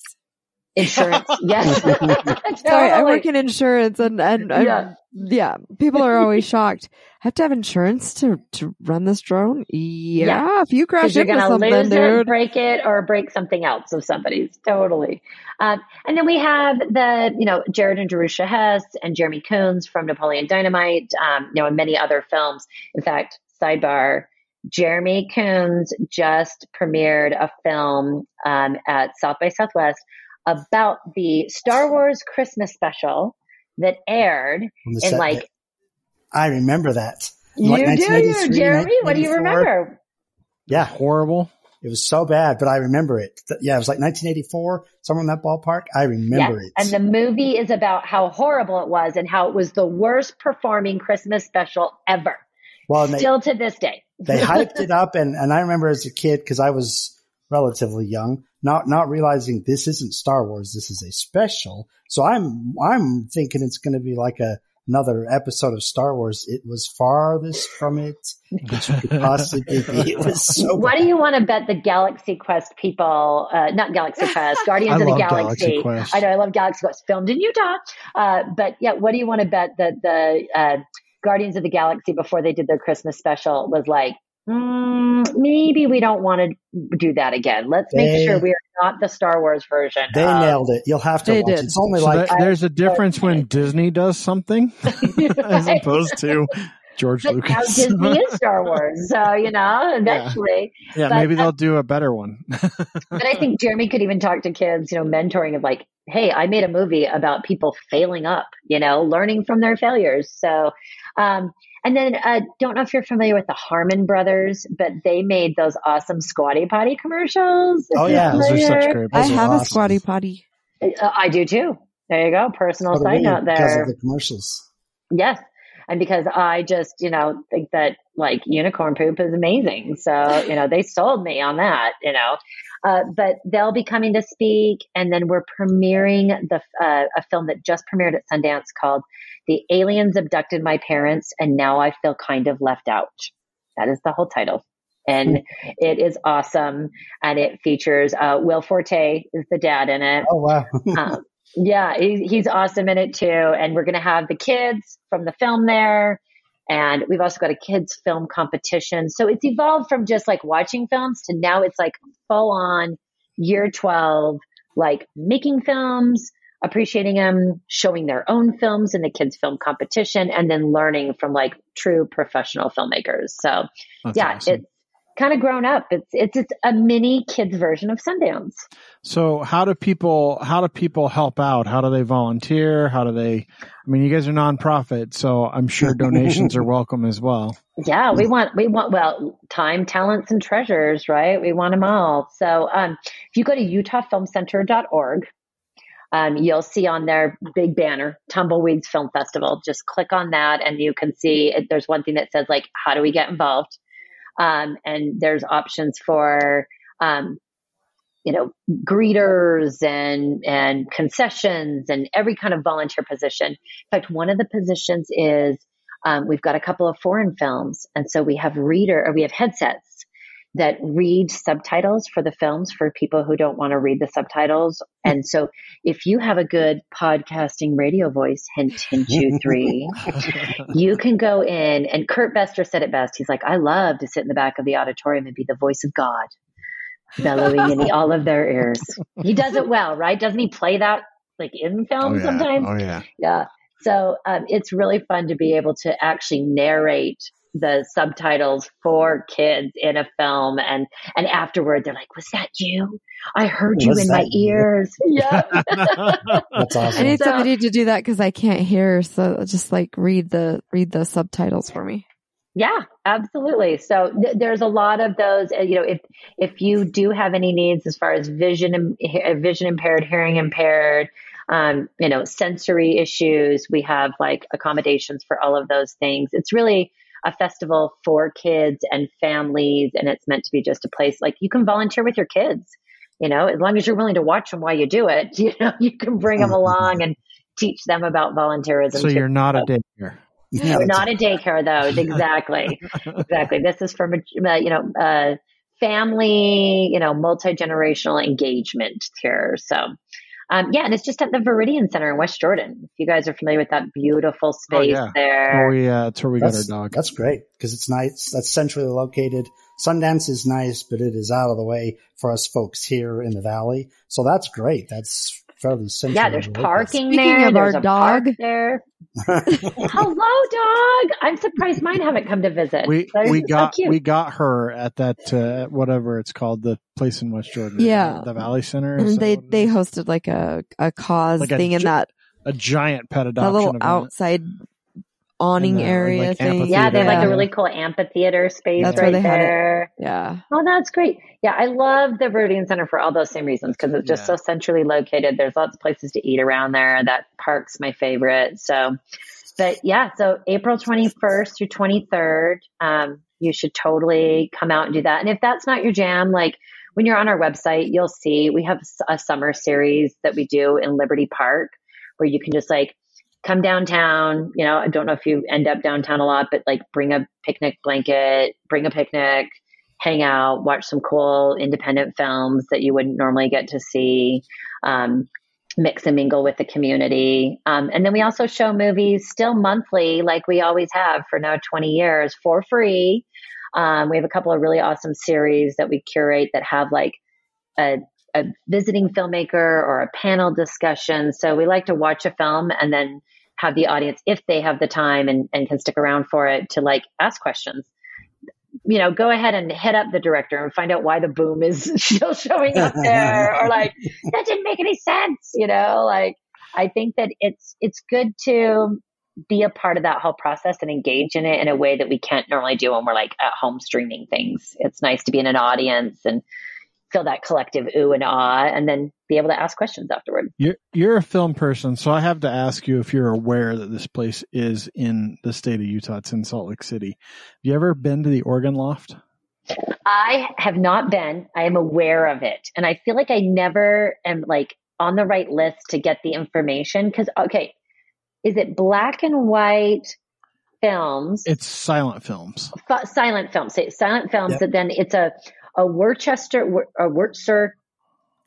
Insurance. insurance, yes. [LAUGHS] Sorry, I work in insurance and, and I'm- Yeah. yeah. people are always shocked. I Have to have insurance to, to run this drone? Yeah. If you crash because you're into going to something, lose it, break it, or break something else of somebody's. Totally. Um, and then we have the, you know, Jared and Jerusha Hess and Jeremy Coons from Napoleon Dynamite, um, you know, and many other films. In fact, sidebar, Jeremy Coons just premiered a film um, at South by Southwest about the Star Wars Christmas special that aired On in set like that- I remember that. you Like do, 1983, Jeremy. What do you remember? Yeah, Horrible. it was so bad, but I remember it. Yeah, it was like 1984, somewhere in that ballpark. I remember Yes. it. And the movie is about how horrible it was and how it was the worst performing Christmas special ever. well, and they, Still to this day. they [LAUGHS] hyped it up, and, and I remember as a kid because I was relatively young, not not realizing this isn't Star Wars. This is a special. So I'm I'm thinking it's going to be like a another episode of Star Wars. It was farthest from it that you could possibly be. It was so. What do you want to bet the Galaxy Quest people, uh, not Galaxy Quest, [LAUGHS] Guardians of the Galaxy. Galaxy Quest. I know, I love Galaxy Quest, filmed in Utah. Uh, but yeah, what do you want to bet that the uh, Guardians of the Galaxy before they did their Christmas special was like, mm, maybe we don't want to do that again. Let's make They- sure we are not the Star Wars version. They of- nailed it. You'll have to They watch. did. It's only So like that- there's a difference when Disney does something [LAUGHS] [LAUGHS] as opposed to George But now Lucas. Disney is [LAUGHS] Star Wars, so you know, eventually. yeah, but- maybe they'll do a better one. But I think Jeremy could even talk to kids, you know, mentoring of like, hey, I made a movie about people failing up, you know, learning from their failures. So, um, and then uh, don't know if you're familiar with the Harmon brothers, but they made those awesome Squatty Potty commercials. Oh, yeah, Those are such familiar. great. I Those are have awesome. a squatty potty. Uh, I do too. There you go. Personal for the side win note because there. of the commercials. Yes. And because I just, you know, think that like unicorn poop is amazing. So, you know, they sold me on that, you know. Uh, but they'll be coming to speak. And then we're premiering the, uh, a film that just premiered at Sundance called The Aliens Abducted My Parents and Now I Feel Kind of Left Out. That is the whole title. And it is awesome. And it features, uh, Will Forte is the dad in it Oh wow! [LAUGHS] um, yeah, he, he's awesome in it too. And we're going to have the kids from the film there. And we've also got a kids film competition. So it's evolved from just like watching films to now it's like full on year 12, like making films, appreciating them, showing their own films in the kids film competition, and then learning from like true professional filmmakers. So That's yeah, awesome. it's kind of grown up. It's, it's, it's a mini kids version of Sundance. So how do people how do people help out? How do they volunteer? How do they I mean you guys are nonprofit, so I'm sure [LAUGHS] donations are welcome as well. Yeah, we want we want well time, talents, and treasures, right? We want them all. So um, if you go to UtahFilmCenter.org, um, you'll see on their big banner Tumbleweeds Film Festival. Just click on that, and you can see it, there's one thing that says like How do we get involved? Um, and there's options for um, you know greeters and and concessions and every kind of volunteer position. In fact, one of the positions is um, we've got a couple of foreign films, and so we have reader or we have headsets that read subtitles for the films for people who don't want to read the subtitles. And so, if you have a good podcasting radio voice, hint, hint, two, [LAUGHS] three, you can go in. And Kurt Bestor said it best. He's like, I love to sit in the back of the auditorium and be the voice of God, bellowing in the, all of their ears. He does it well, right? Doesn't he play that like in film oh yeah. sometimes? Oh yeah. Yeah. So um, it's really fun to be able to actually narrate the subtitles for kids in a film and and afterward they're like was that you i heard you Was in my you?" ears [LAUGHS] yeah That's I need So- somebody to do that because I can't hear. So just like read the read the subtitles for me. Yeah, absolutely. So th- there's a lot of those. You know, if if you do have any needs as far as vision, im- uh, vision impaired, hearing impaired, um, you know, sensory issues, we have like accommodations for all of those things. It's really a festival for kids and families, and it's meant to be just a place like you can volunteer with your kids. You know, as long as you're willing to watch them while you do it, [LAUGHS] you know, you can bring them along and teach them about volunteerism. so too. you're not a daycare. Yeah, We're not a daycare though. [LAUGHS] Exactly. [LAUGHS] exactly. This is for, uh, you know, uh, family, you know, multi-generational engagement here. So, um, yeah, and it's just at the Viridian Center in West Jordan. If you guys are familiar with that beautiful space yeah. there. Oh yeah, that's where we got our dog. that's great because it's nice. That's centrally located. Sundance is nice, but it is out of the way for us folks here in the valley. So that's great. That's fairly central. yeah, there's located. parking Speaking there. of there's our a dog- there. [LAUGHS] Hello, dog. I'm surprised mine haven't come to visit. we They're we got cute. we got her at that uh, whatever it's called the place in West Jordan. Yeah. the Valley Center. And they they hosted like a a cause Like a thing in that a giant pet that adoption little event. outside awning And, uh, area like thing. yeah, they have like Yeah. a really cool amphitheater space That's where right they had it. there. Yeah. Oh, that's great. Yeah, I love the Viridian Center for all those same reasons because it's just Yeah. so centrally located. There's lots of places to eat around there. That park's my favorite. So, but yeah, so April 21st through 23rd, um, you should totally come out and do that. And if that's not your jam, like when you're on our website, you'll see we have a summer series that we do in Liberty Park where you can just like come downtown. You know, I don't know if you end up downtown a lot, but like bring a picnic blanket, bring a picnic, hang out, watch some cool independent films that you wouldn't normally get to see. Um, mix and mingle with the community. Um, and then we also show movies still monthly, like we always have for now 20 years for free. Um, we have a couple of really awesome series that we curate that have like a, a visiting filmmaker or a panel discussion. So we like to watch a film and then have the audience, if they have the time and, and can stick around for it, to like ask questions. You know, go ahead and hit up the director and find out why the boom is [LAUGHS] still showing up [LAUGHS] there, or like that didn't make any sense. You know, like I think that it's it's good to be a part of that whole process and engage in it in a way that we can't normally do when we're like at home streaming things. It's nice to be in an audience and feel that collective ooh and ah, and then be able to ask questions afterward. You're you're a film person, so I have to ask you if you're aware that this place is in the state of Utah. It's in Salt Lake City. Have you ever been to the Organ Loft? I have not been. I am aware of it, and I feel like I never am like on the right list to get the information because okay, is it black and white films? It's silent films. F- silent films. Silent films. Yep. That then it's a a Worcester, a Wurtzer,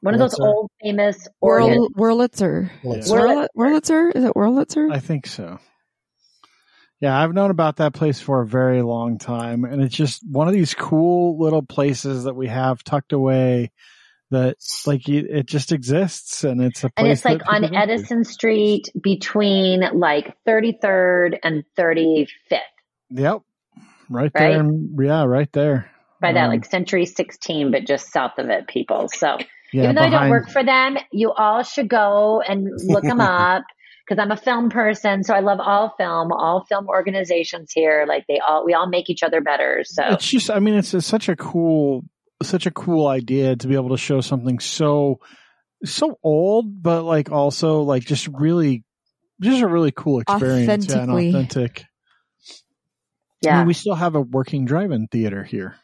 one of those Wurlitzer. old famous organ. Whirl, Wurlitzer. Well, it's- Wurl- Wurl- Wurlitzer? Is it Wurlitzer? I think so. Yeah, I've known about that place for a very long time, and it's just one of these cool little places that we have tucked away. That like it it just exists, and it's a place And it's like on people go to. Edison Street between like 33rd and 35th Yep, right, Right? there. Yeah, right there. By that Um, like Century 16, but just south of it, people. So yeah, even though I don't work for them, you all should go and look them [LAUGHS] up because I'm a film person. So I love all film, all film organizations here. Like they all, we all make each other better. So it's just i mean it's, it's such a cool such a cool idea to be able to show something so so old but like also like just really just a really cool experience yeah, and Authentically. authentic I yeah, mean, we still have a working drive-in theater here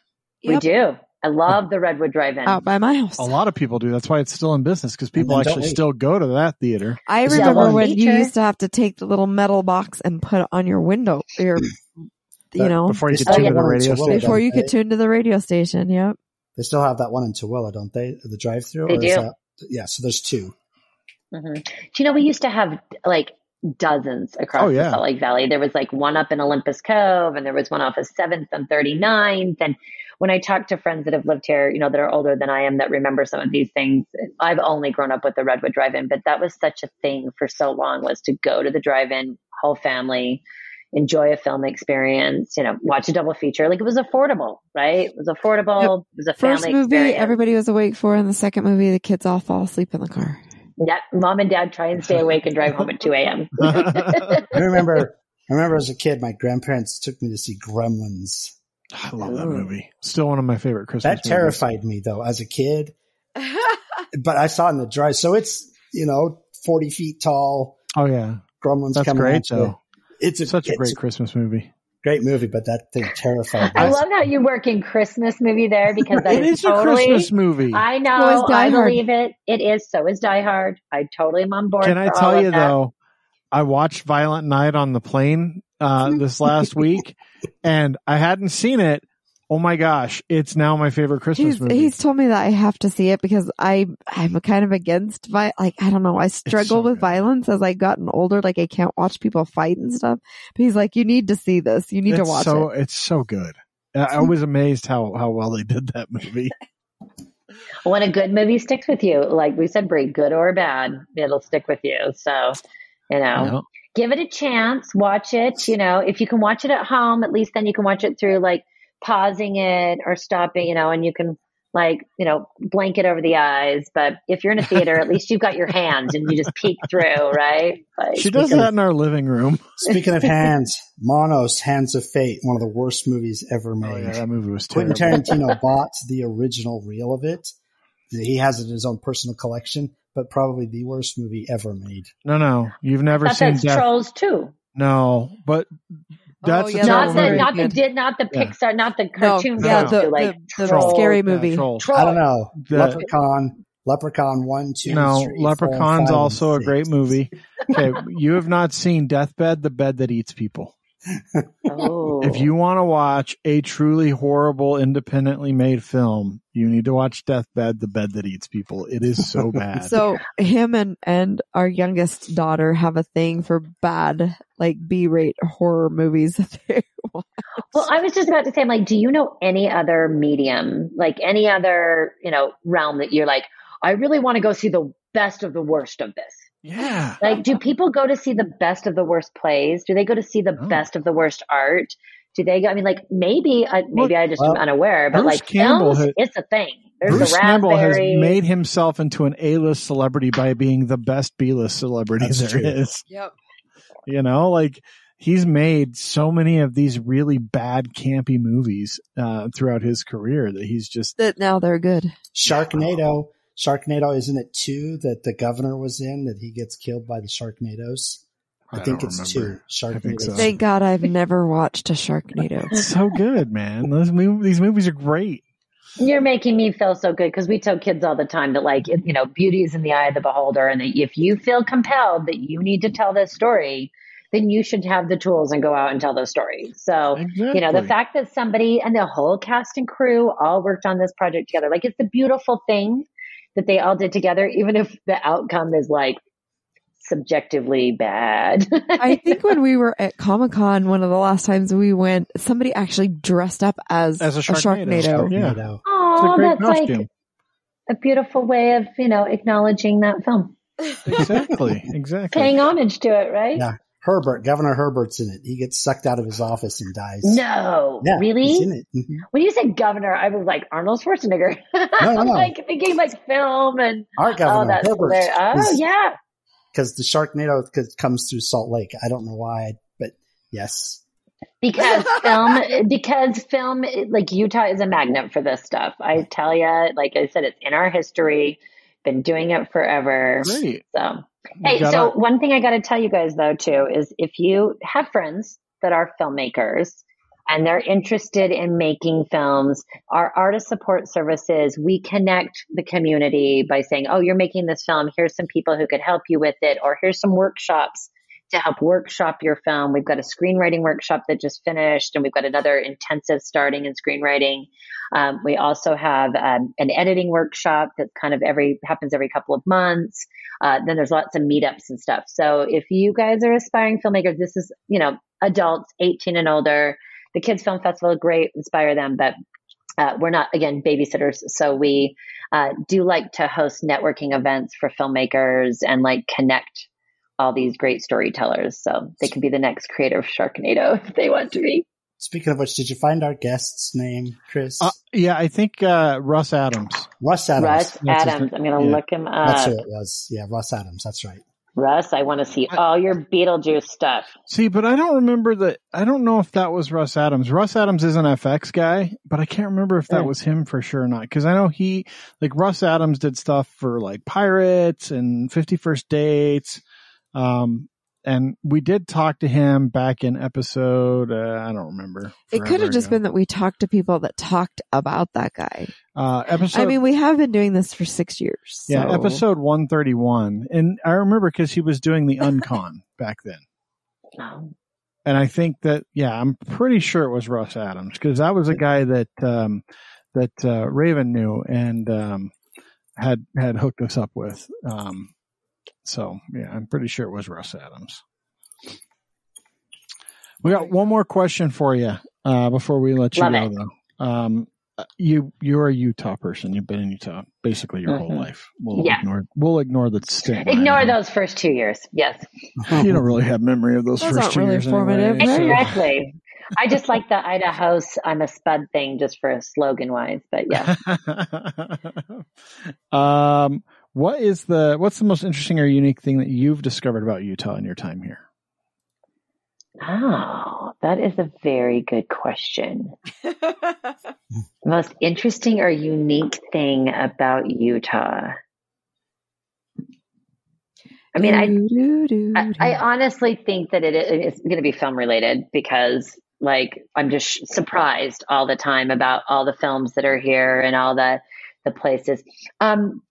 we do. I love the Redwood Drive-In. Out by my house. a lot of people do that's why it's still in business because people actually we? still go to that theater I Is remember one when you used to have to take the little metal box and put it on your window, your, [CLEARS THROAT] you know, before you They could tune to the have one in radio station before you don't could they? tune to the radio station. Yep. They still have that one in Tooele, don't they? The drive-through. They or is do. that- yeah. So there's two. hmm Do you know we used to have like dozens across Oh, yeah. the Salt Lake Valley? There was like one up in Olympus Cove, and there was one off of Seventh and 39th. And when I talk to friends that have lived here, you know, that are older than I am, that remember some of these things, I've only grown up with the Redwood Drive-In, but that was such a thing for so long was to go to the drive-in, whole family, enjoy a film experience, you know, watch a double feature. Like it was affordable, right? It was affordable. It was a First family movie, experience. everybody was awake for, and the second movie, the kids all fall asleep in the car. Yep. Mom and dad try and stay awake and drive home at 2 a.m. [LAUGHS] I remember, I remember as a kid, my grandparents took me to see Gremlins. I love that movie. Still one of my favorite Christmas. Movies. That terrified me though as a kid, [LAUGHS] but I saw it in the dry. So it's, you know, 40 feet tall. Oh yeah, Gremlins that's coming great at though. It's a, Such a it's great Christmas movie. great movie, but that thing terrified me. I love how you work in Christmas movie there because that [LAUGHS] It is is a. Christmas movie. I know. is Die I Hard. believe it. It is. So is Die Hard. I totally am on board. Can I for all tell of you that. though? I watched Violent Night on the plane uh, this last [LAUGHS] week, and I hadn't seen it. Oh my gosh, it's now my favorite Christmas He's, movie. he's told me that I have to see it because I I'm kind of against vi- like I don't know I struggle so with good. violence as I've gotten older like I can't watch people fight and stuff. But he's like you need to see this. You need to it's watch so it. it's so good. I I [LAUGHS] was amazed how how well they did that movie. when a good movie sticks with you, like we said, Brie, good or bad, it'll stick with you. So, you know, Yeah. Give it a chance, watch it. You know, if you can watch it at home, at least then you can watch it through like pausing it or stopping, you know, and you can like, you know, blanket over the eyes. But if you're in a theater, at least you've got your hands and you just peek through, right? Like, She does that in our living room. [LAUGHS] Speaking of hands, Manos, Hands of Fate, one of the worst movies ever Oh made. yeah, that movie was terrible. Quentin Tarantino [LAUGHS] bought the original reel of it. He has it in his own personal collection, but probably the worst movie ever made. No, no, you've never thought seen that's Death. Trolls too. No, but oh, that's Oh, yeah, Not the, movie. not the, did, not the Yeah. Pixar, not the No, cartoon yeah, films, the, like the, the Trolls. scary Yeah, movie. Trolls. Troll. I don't know. The- Leprechaun, Leprechaun one, two, no, three, four, Leprechaun's five, also a great movie. Okay, you have not seen Deathbed, the bed that eats people. Oh. If you want to watch a truly horrible, independently made film, you need to watch Deathbed, the bed that eats people. It is so [LAUGHS] bad. So him and and our youngest daughter have a thing for bad like B-rate horror movies that they [LAUGHS] watch. Well, I was just about to say, I'm like, do you know any other medium, like any other, you know, realm that you're like, I really want to go see the best of the worst of this? Yeah. Like, do people go to see the best of the worst plays? Do they go to see the Oh. best of the worst art? Do they go? I mean, like maybe, I maybe I just Well, am unaware, but Bruce like Campbell films, had- it's a thing. There's Bruce the Campbell has made himself into an A-list celebrity by being the best B-list celebrity That's there true. is. Yep. You know, like he's made so many of these really bad, campy movies uh, throughout his career that he's just That now they're good. Sharknado. Sharknado, isn't it two that the governor was in that he gets killed by the Sharknadoes? I, think it's remember. two. I think so. Thank God I've never watched a Sharknado. It's so good, man. Those mov- these movies are great. You're making me feel so good because we tell kids all the time that, like, you know, beauty is in the eye of the beholder, and that if you feel compelled that you need to tell this story, then you should have the tools and go out and tell those stories. So, you know, the fact that somebody and the whole cast and crew all worked on this project together, like, it's a beautiful thing that they all did together, even if the outcome is like subjectively bad. [LAUGHS] I think when we were at Comic Con, one of the last times we went, somebody actually dressed up as, As a Sharknado. Sharknado. Yeah. Sharknado. It's a Oh, that's costume. like a beautiful way of, you know, acknowledging that film, exactly. Exactly. paying homage to it, right? Yeah. Herbert, Governor Herbert's in it. He gets sucked out of his office and dies. No, Yeah, really? He's in it. Mhm. When you said governor, I was like Arnold Schwarzenegger. [LAUGHS] no, I'm no. like thinking like film and Our oh, governor, that's Herbert. Oh yeah, Because the Sharknado comes through Salt Lake. I don't know why, but yes. because [LAUGHS] film, because film, like Utah is a magnet for this stuff. I tell you, like I said, it's in our history. Been doing it forever. Great. So, hey, Got so one thing I got to tell you guys though too is if you have friends that are filmmakers and they're interested in making films, our artist support services, we connect the community by saying, "Oh, you're making this film. Here's some people who could help you with it, or here's some workshops." To help workshop your film, we've got a screenwriting workshop that just finished, and we've got another intensive starting in screenwriting. Um, we also have um, an editing workshop that kind of every happens every couple of months. Uh, then there's lots of meetups and stuff. So if you guys are aspiring filmmakers, this is you know adults 18 and older. The Kids Film Festival, great, inspire them, but uh, we're not again babysitters. So we uh, do like to host networking events for filmmakers and like connect all these great storytellers. So they can be the next creator of Sharknado [LAUGHS] if they want to be. Speaking of which, did you find our guest's name, Chris? Uh, yeah, I think uh, Russ Adams. Russ Adams. Russ That's Adams. I'm going to Yeah. look him up. That's who it was. Yeah, Russ Adams. That's right. Russ, I want to see all your Beetlejuice stuff. See, but I don't remember that. I don't know if that was Russ Adams. Russ Adams is an FX guy, but I can't remember if that Yeah. was him for sure or not. Because I know he, like Russ Adams, did stuff for like Pirates and Fifty First Dates. Um, and we did talk to him back in episode. Uh, I don't remember. It could have just ago. been that we talked to people that talked about that guy. uh, episode. I mean, we have been doing this for six years. yeah, so- episode one thirty one, and I remember because he was doing the [LAUGHS] Uncon back then. And I think that yeah, I'm pretty sure it was Russ Adams because that was a guy that um, that uh, Raven knew and um, had had hooked us up with. Um, so yeah, I'm pretty sure it was Russ Adams. We got one more question for you uh, before we let you Love go, it. though. Um, you you're a Utah person. You've been in Utah basically your whole Mhm. life. We'll Yeah. ignore we'll ignore the stint. Ignore those first two years. Yes. [LAUGHS] You don't really have memory of those Those first two really years. formative, anyway, so- Exactly. I just like the Idaho's I'm a spud thing just for a slogan wise, but yeah. [LAUGHS] um, what is the what's the most interesting or unique thing that you've discovered about Utah in your time here? Oh, that is a very good question. [LAUGHS] Most interesting or unique thing about Utah? I mean, I I, I honestly think that it is it's going to be film related because like I'm just surprised all the time about all the films that are here and all the the places. Um,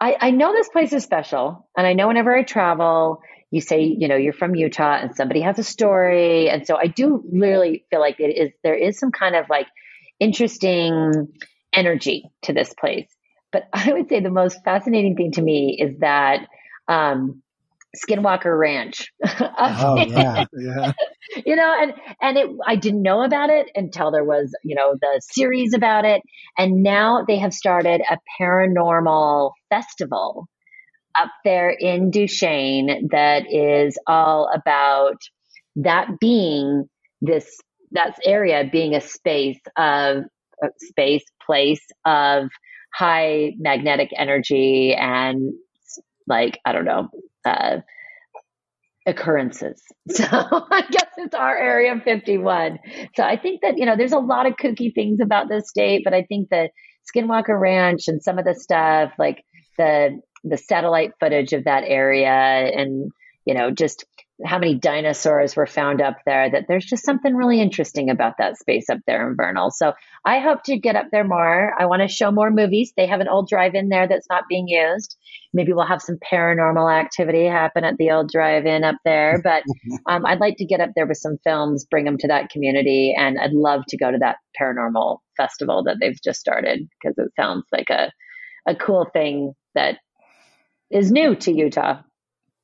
I I know this place is special, and I know whenever I travel, you say you know you're from Utah and somebody has a story, and so I do really feel like it is there is some kind of like interesting energy to this place. But [LAUGHS] I would say the most fascinating thing to me is that um, Skinwalker Ranch. [LAUGHS] Oh, yeah. Yeah, [LAUGHS] you know, and and it I didn't know about it until there was you know the series about it, and now they have started a paranormal festival up there in Duchesne that is all about that being this that area being a space of space place of high magnetic energy and like I don't know uh, occurrences. [LAUGHS] So I guess it's our area 51. So I think that, you know, there's a lot of kooky things about this state, but I think that Skinwalker Ranch and some of the stuff, like the the satellite footage of that area and, you know, just how many dinosaurs were found up there, that there's just something really interesting about that space up there in Vernal. So I hope to get up there more. I want to show more movies. They have an old drive in there that's not being used maybe we'll have some paranormal activity happen at the old drive-in up there [LAUGHS] but um, i'd like to get up there with some films bring them to that community and i'd love to go to that paranormal festival that they've just started because it sounds like a, a cool thing that is new to utah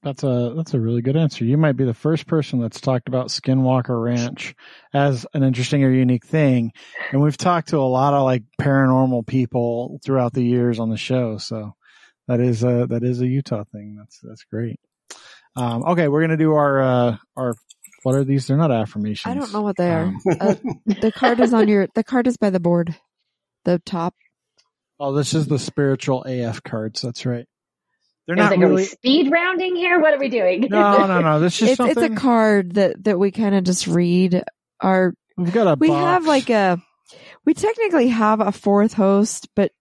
that's a that's a really good answer. You might be the first person that's talked about Skinwalker Ranch as an interesting or unique thing, and we've talked to a lot of like paranormal people throughout the years on the show. So that is a that is a Utah thing. That's that's great. Um, okay, we're gonna do our uh, our what are these? They're not affirmations. I don't know what they are. Um, Uh, the card is on your. The card is by the board. The top. oh, this is the spiritual AF cards. That's right. They're It was not like, are we really. speed rounding here what are we doing No, no, no. This is [LAUGHS] It's it's a card that that we kind of just read. Our we've got a. we box. have like a. We technically have a fourth host, but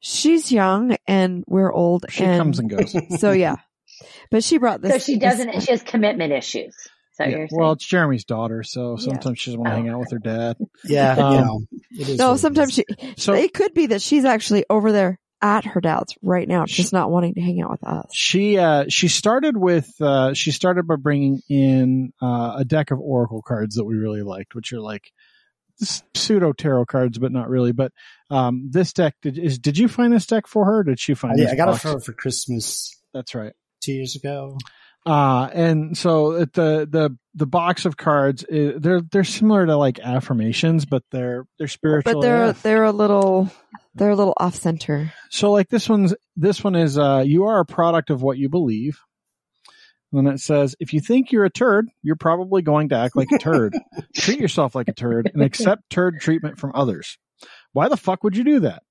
she's young and we're old. She and comes and goes. [LAUGHS] so yeah. But she brought this. so she doesn't she has commitment issues so Yeah. Well, it's Jeremy's daughter, so Yeah. sometimes she doesn't want to Oh. hang out with her dad. Yeah, Um, you know. It is no, sometimes is. she. So it could be that she's actually over there at her dad's right now, just not wanting to hang out with us. she uh, she started with uh, she started by bringing in uh, a deck of oracle cards that we really liked, which are like pseudo tarot cards, but not really. But um, this deck did is did you find this deck for her? Or did she find? It? Yeah, this I got it for her for Christmas That's right. two years ago. Uh, and so the the the box of cards uh, they're they're similar to like affirmations, but they're they're spiritual. But they're AF. they're a little they're a little off center. So like this one's this one is uh you are a product of what you believe. And then it says if you think you're a turd, you're probably going to act like a turd. [LAUGHS] Treat yourself like a turd and accept turd treatment from others. Why the fuck would you do that?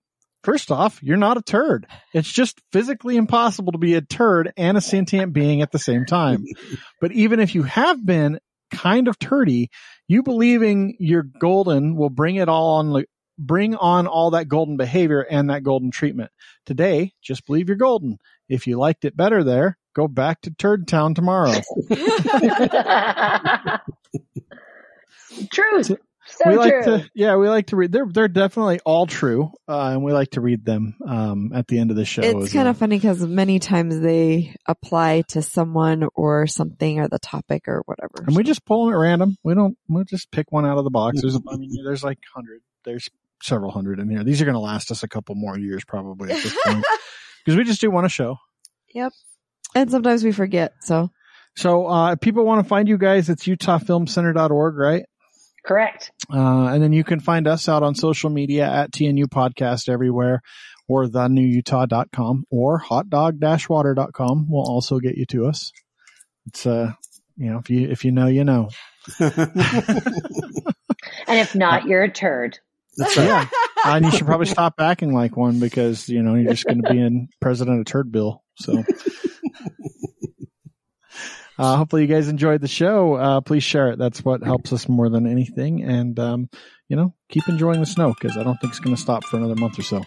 First off, you're not a turd. It's just physically impossible to be a turd and a sentient being at the same time. [LAUGHS] But even if you have been kind of turdy, you believing you're golden will bring it all on like bring on all that golden behavior and that golden treatment. Today, just believe you're golden. If you liked it better there, go back to Turd Town tomorrow. [LAUGHS] Truth. So we like to, yeah, we like to read. They're they're definitely all true, uh, and we like to read them um, at the end of the show. It's kind well. of funny because many times they apply to someone or something or the topic or whatever. and we just pull them at random. We don't. We'll just pick one out of the box. There's, I mean, there's like hundred. There's several hundred in here. These are going to last us a couple more years probably at this [LAUGHS] point because we just do want a show. Yep. And sometimes we forget. So So, uh, if people want to find you guys, it's utahfilmcenter.org, right? Correct. Uh, and then you can find us out on social media at TNU podcast everywhere or thenewutah.com or hotdog-water.com will also get you to us. It's, uh, you know, if you, if you know, you know. [LAUGHS] And if not, you're a turd. That's right. [LAUGHS] Yeah. and you should probably stop acting like one because, you know, you're just going to be in President of Turd Bill. So. Uh, hopefully you guys enjoyed the show. Uh, please share it. That's what helps us more than anything. And, um, you know, keep enjoying the snow because I don't think it's going to stop for another month or so.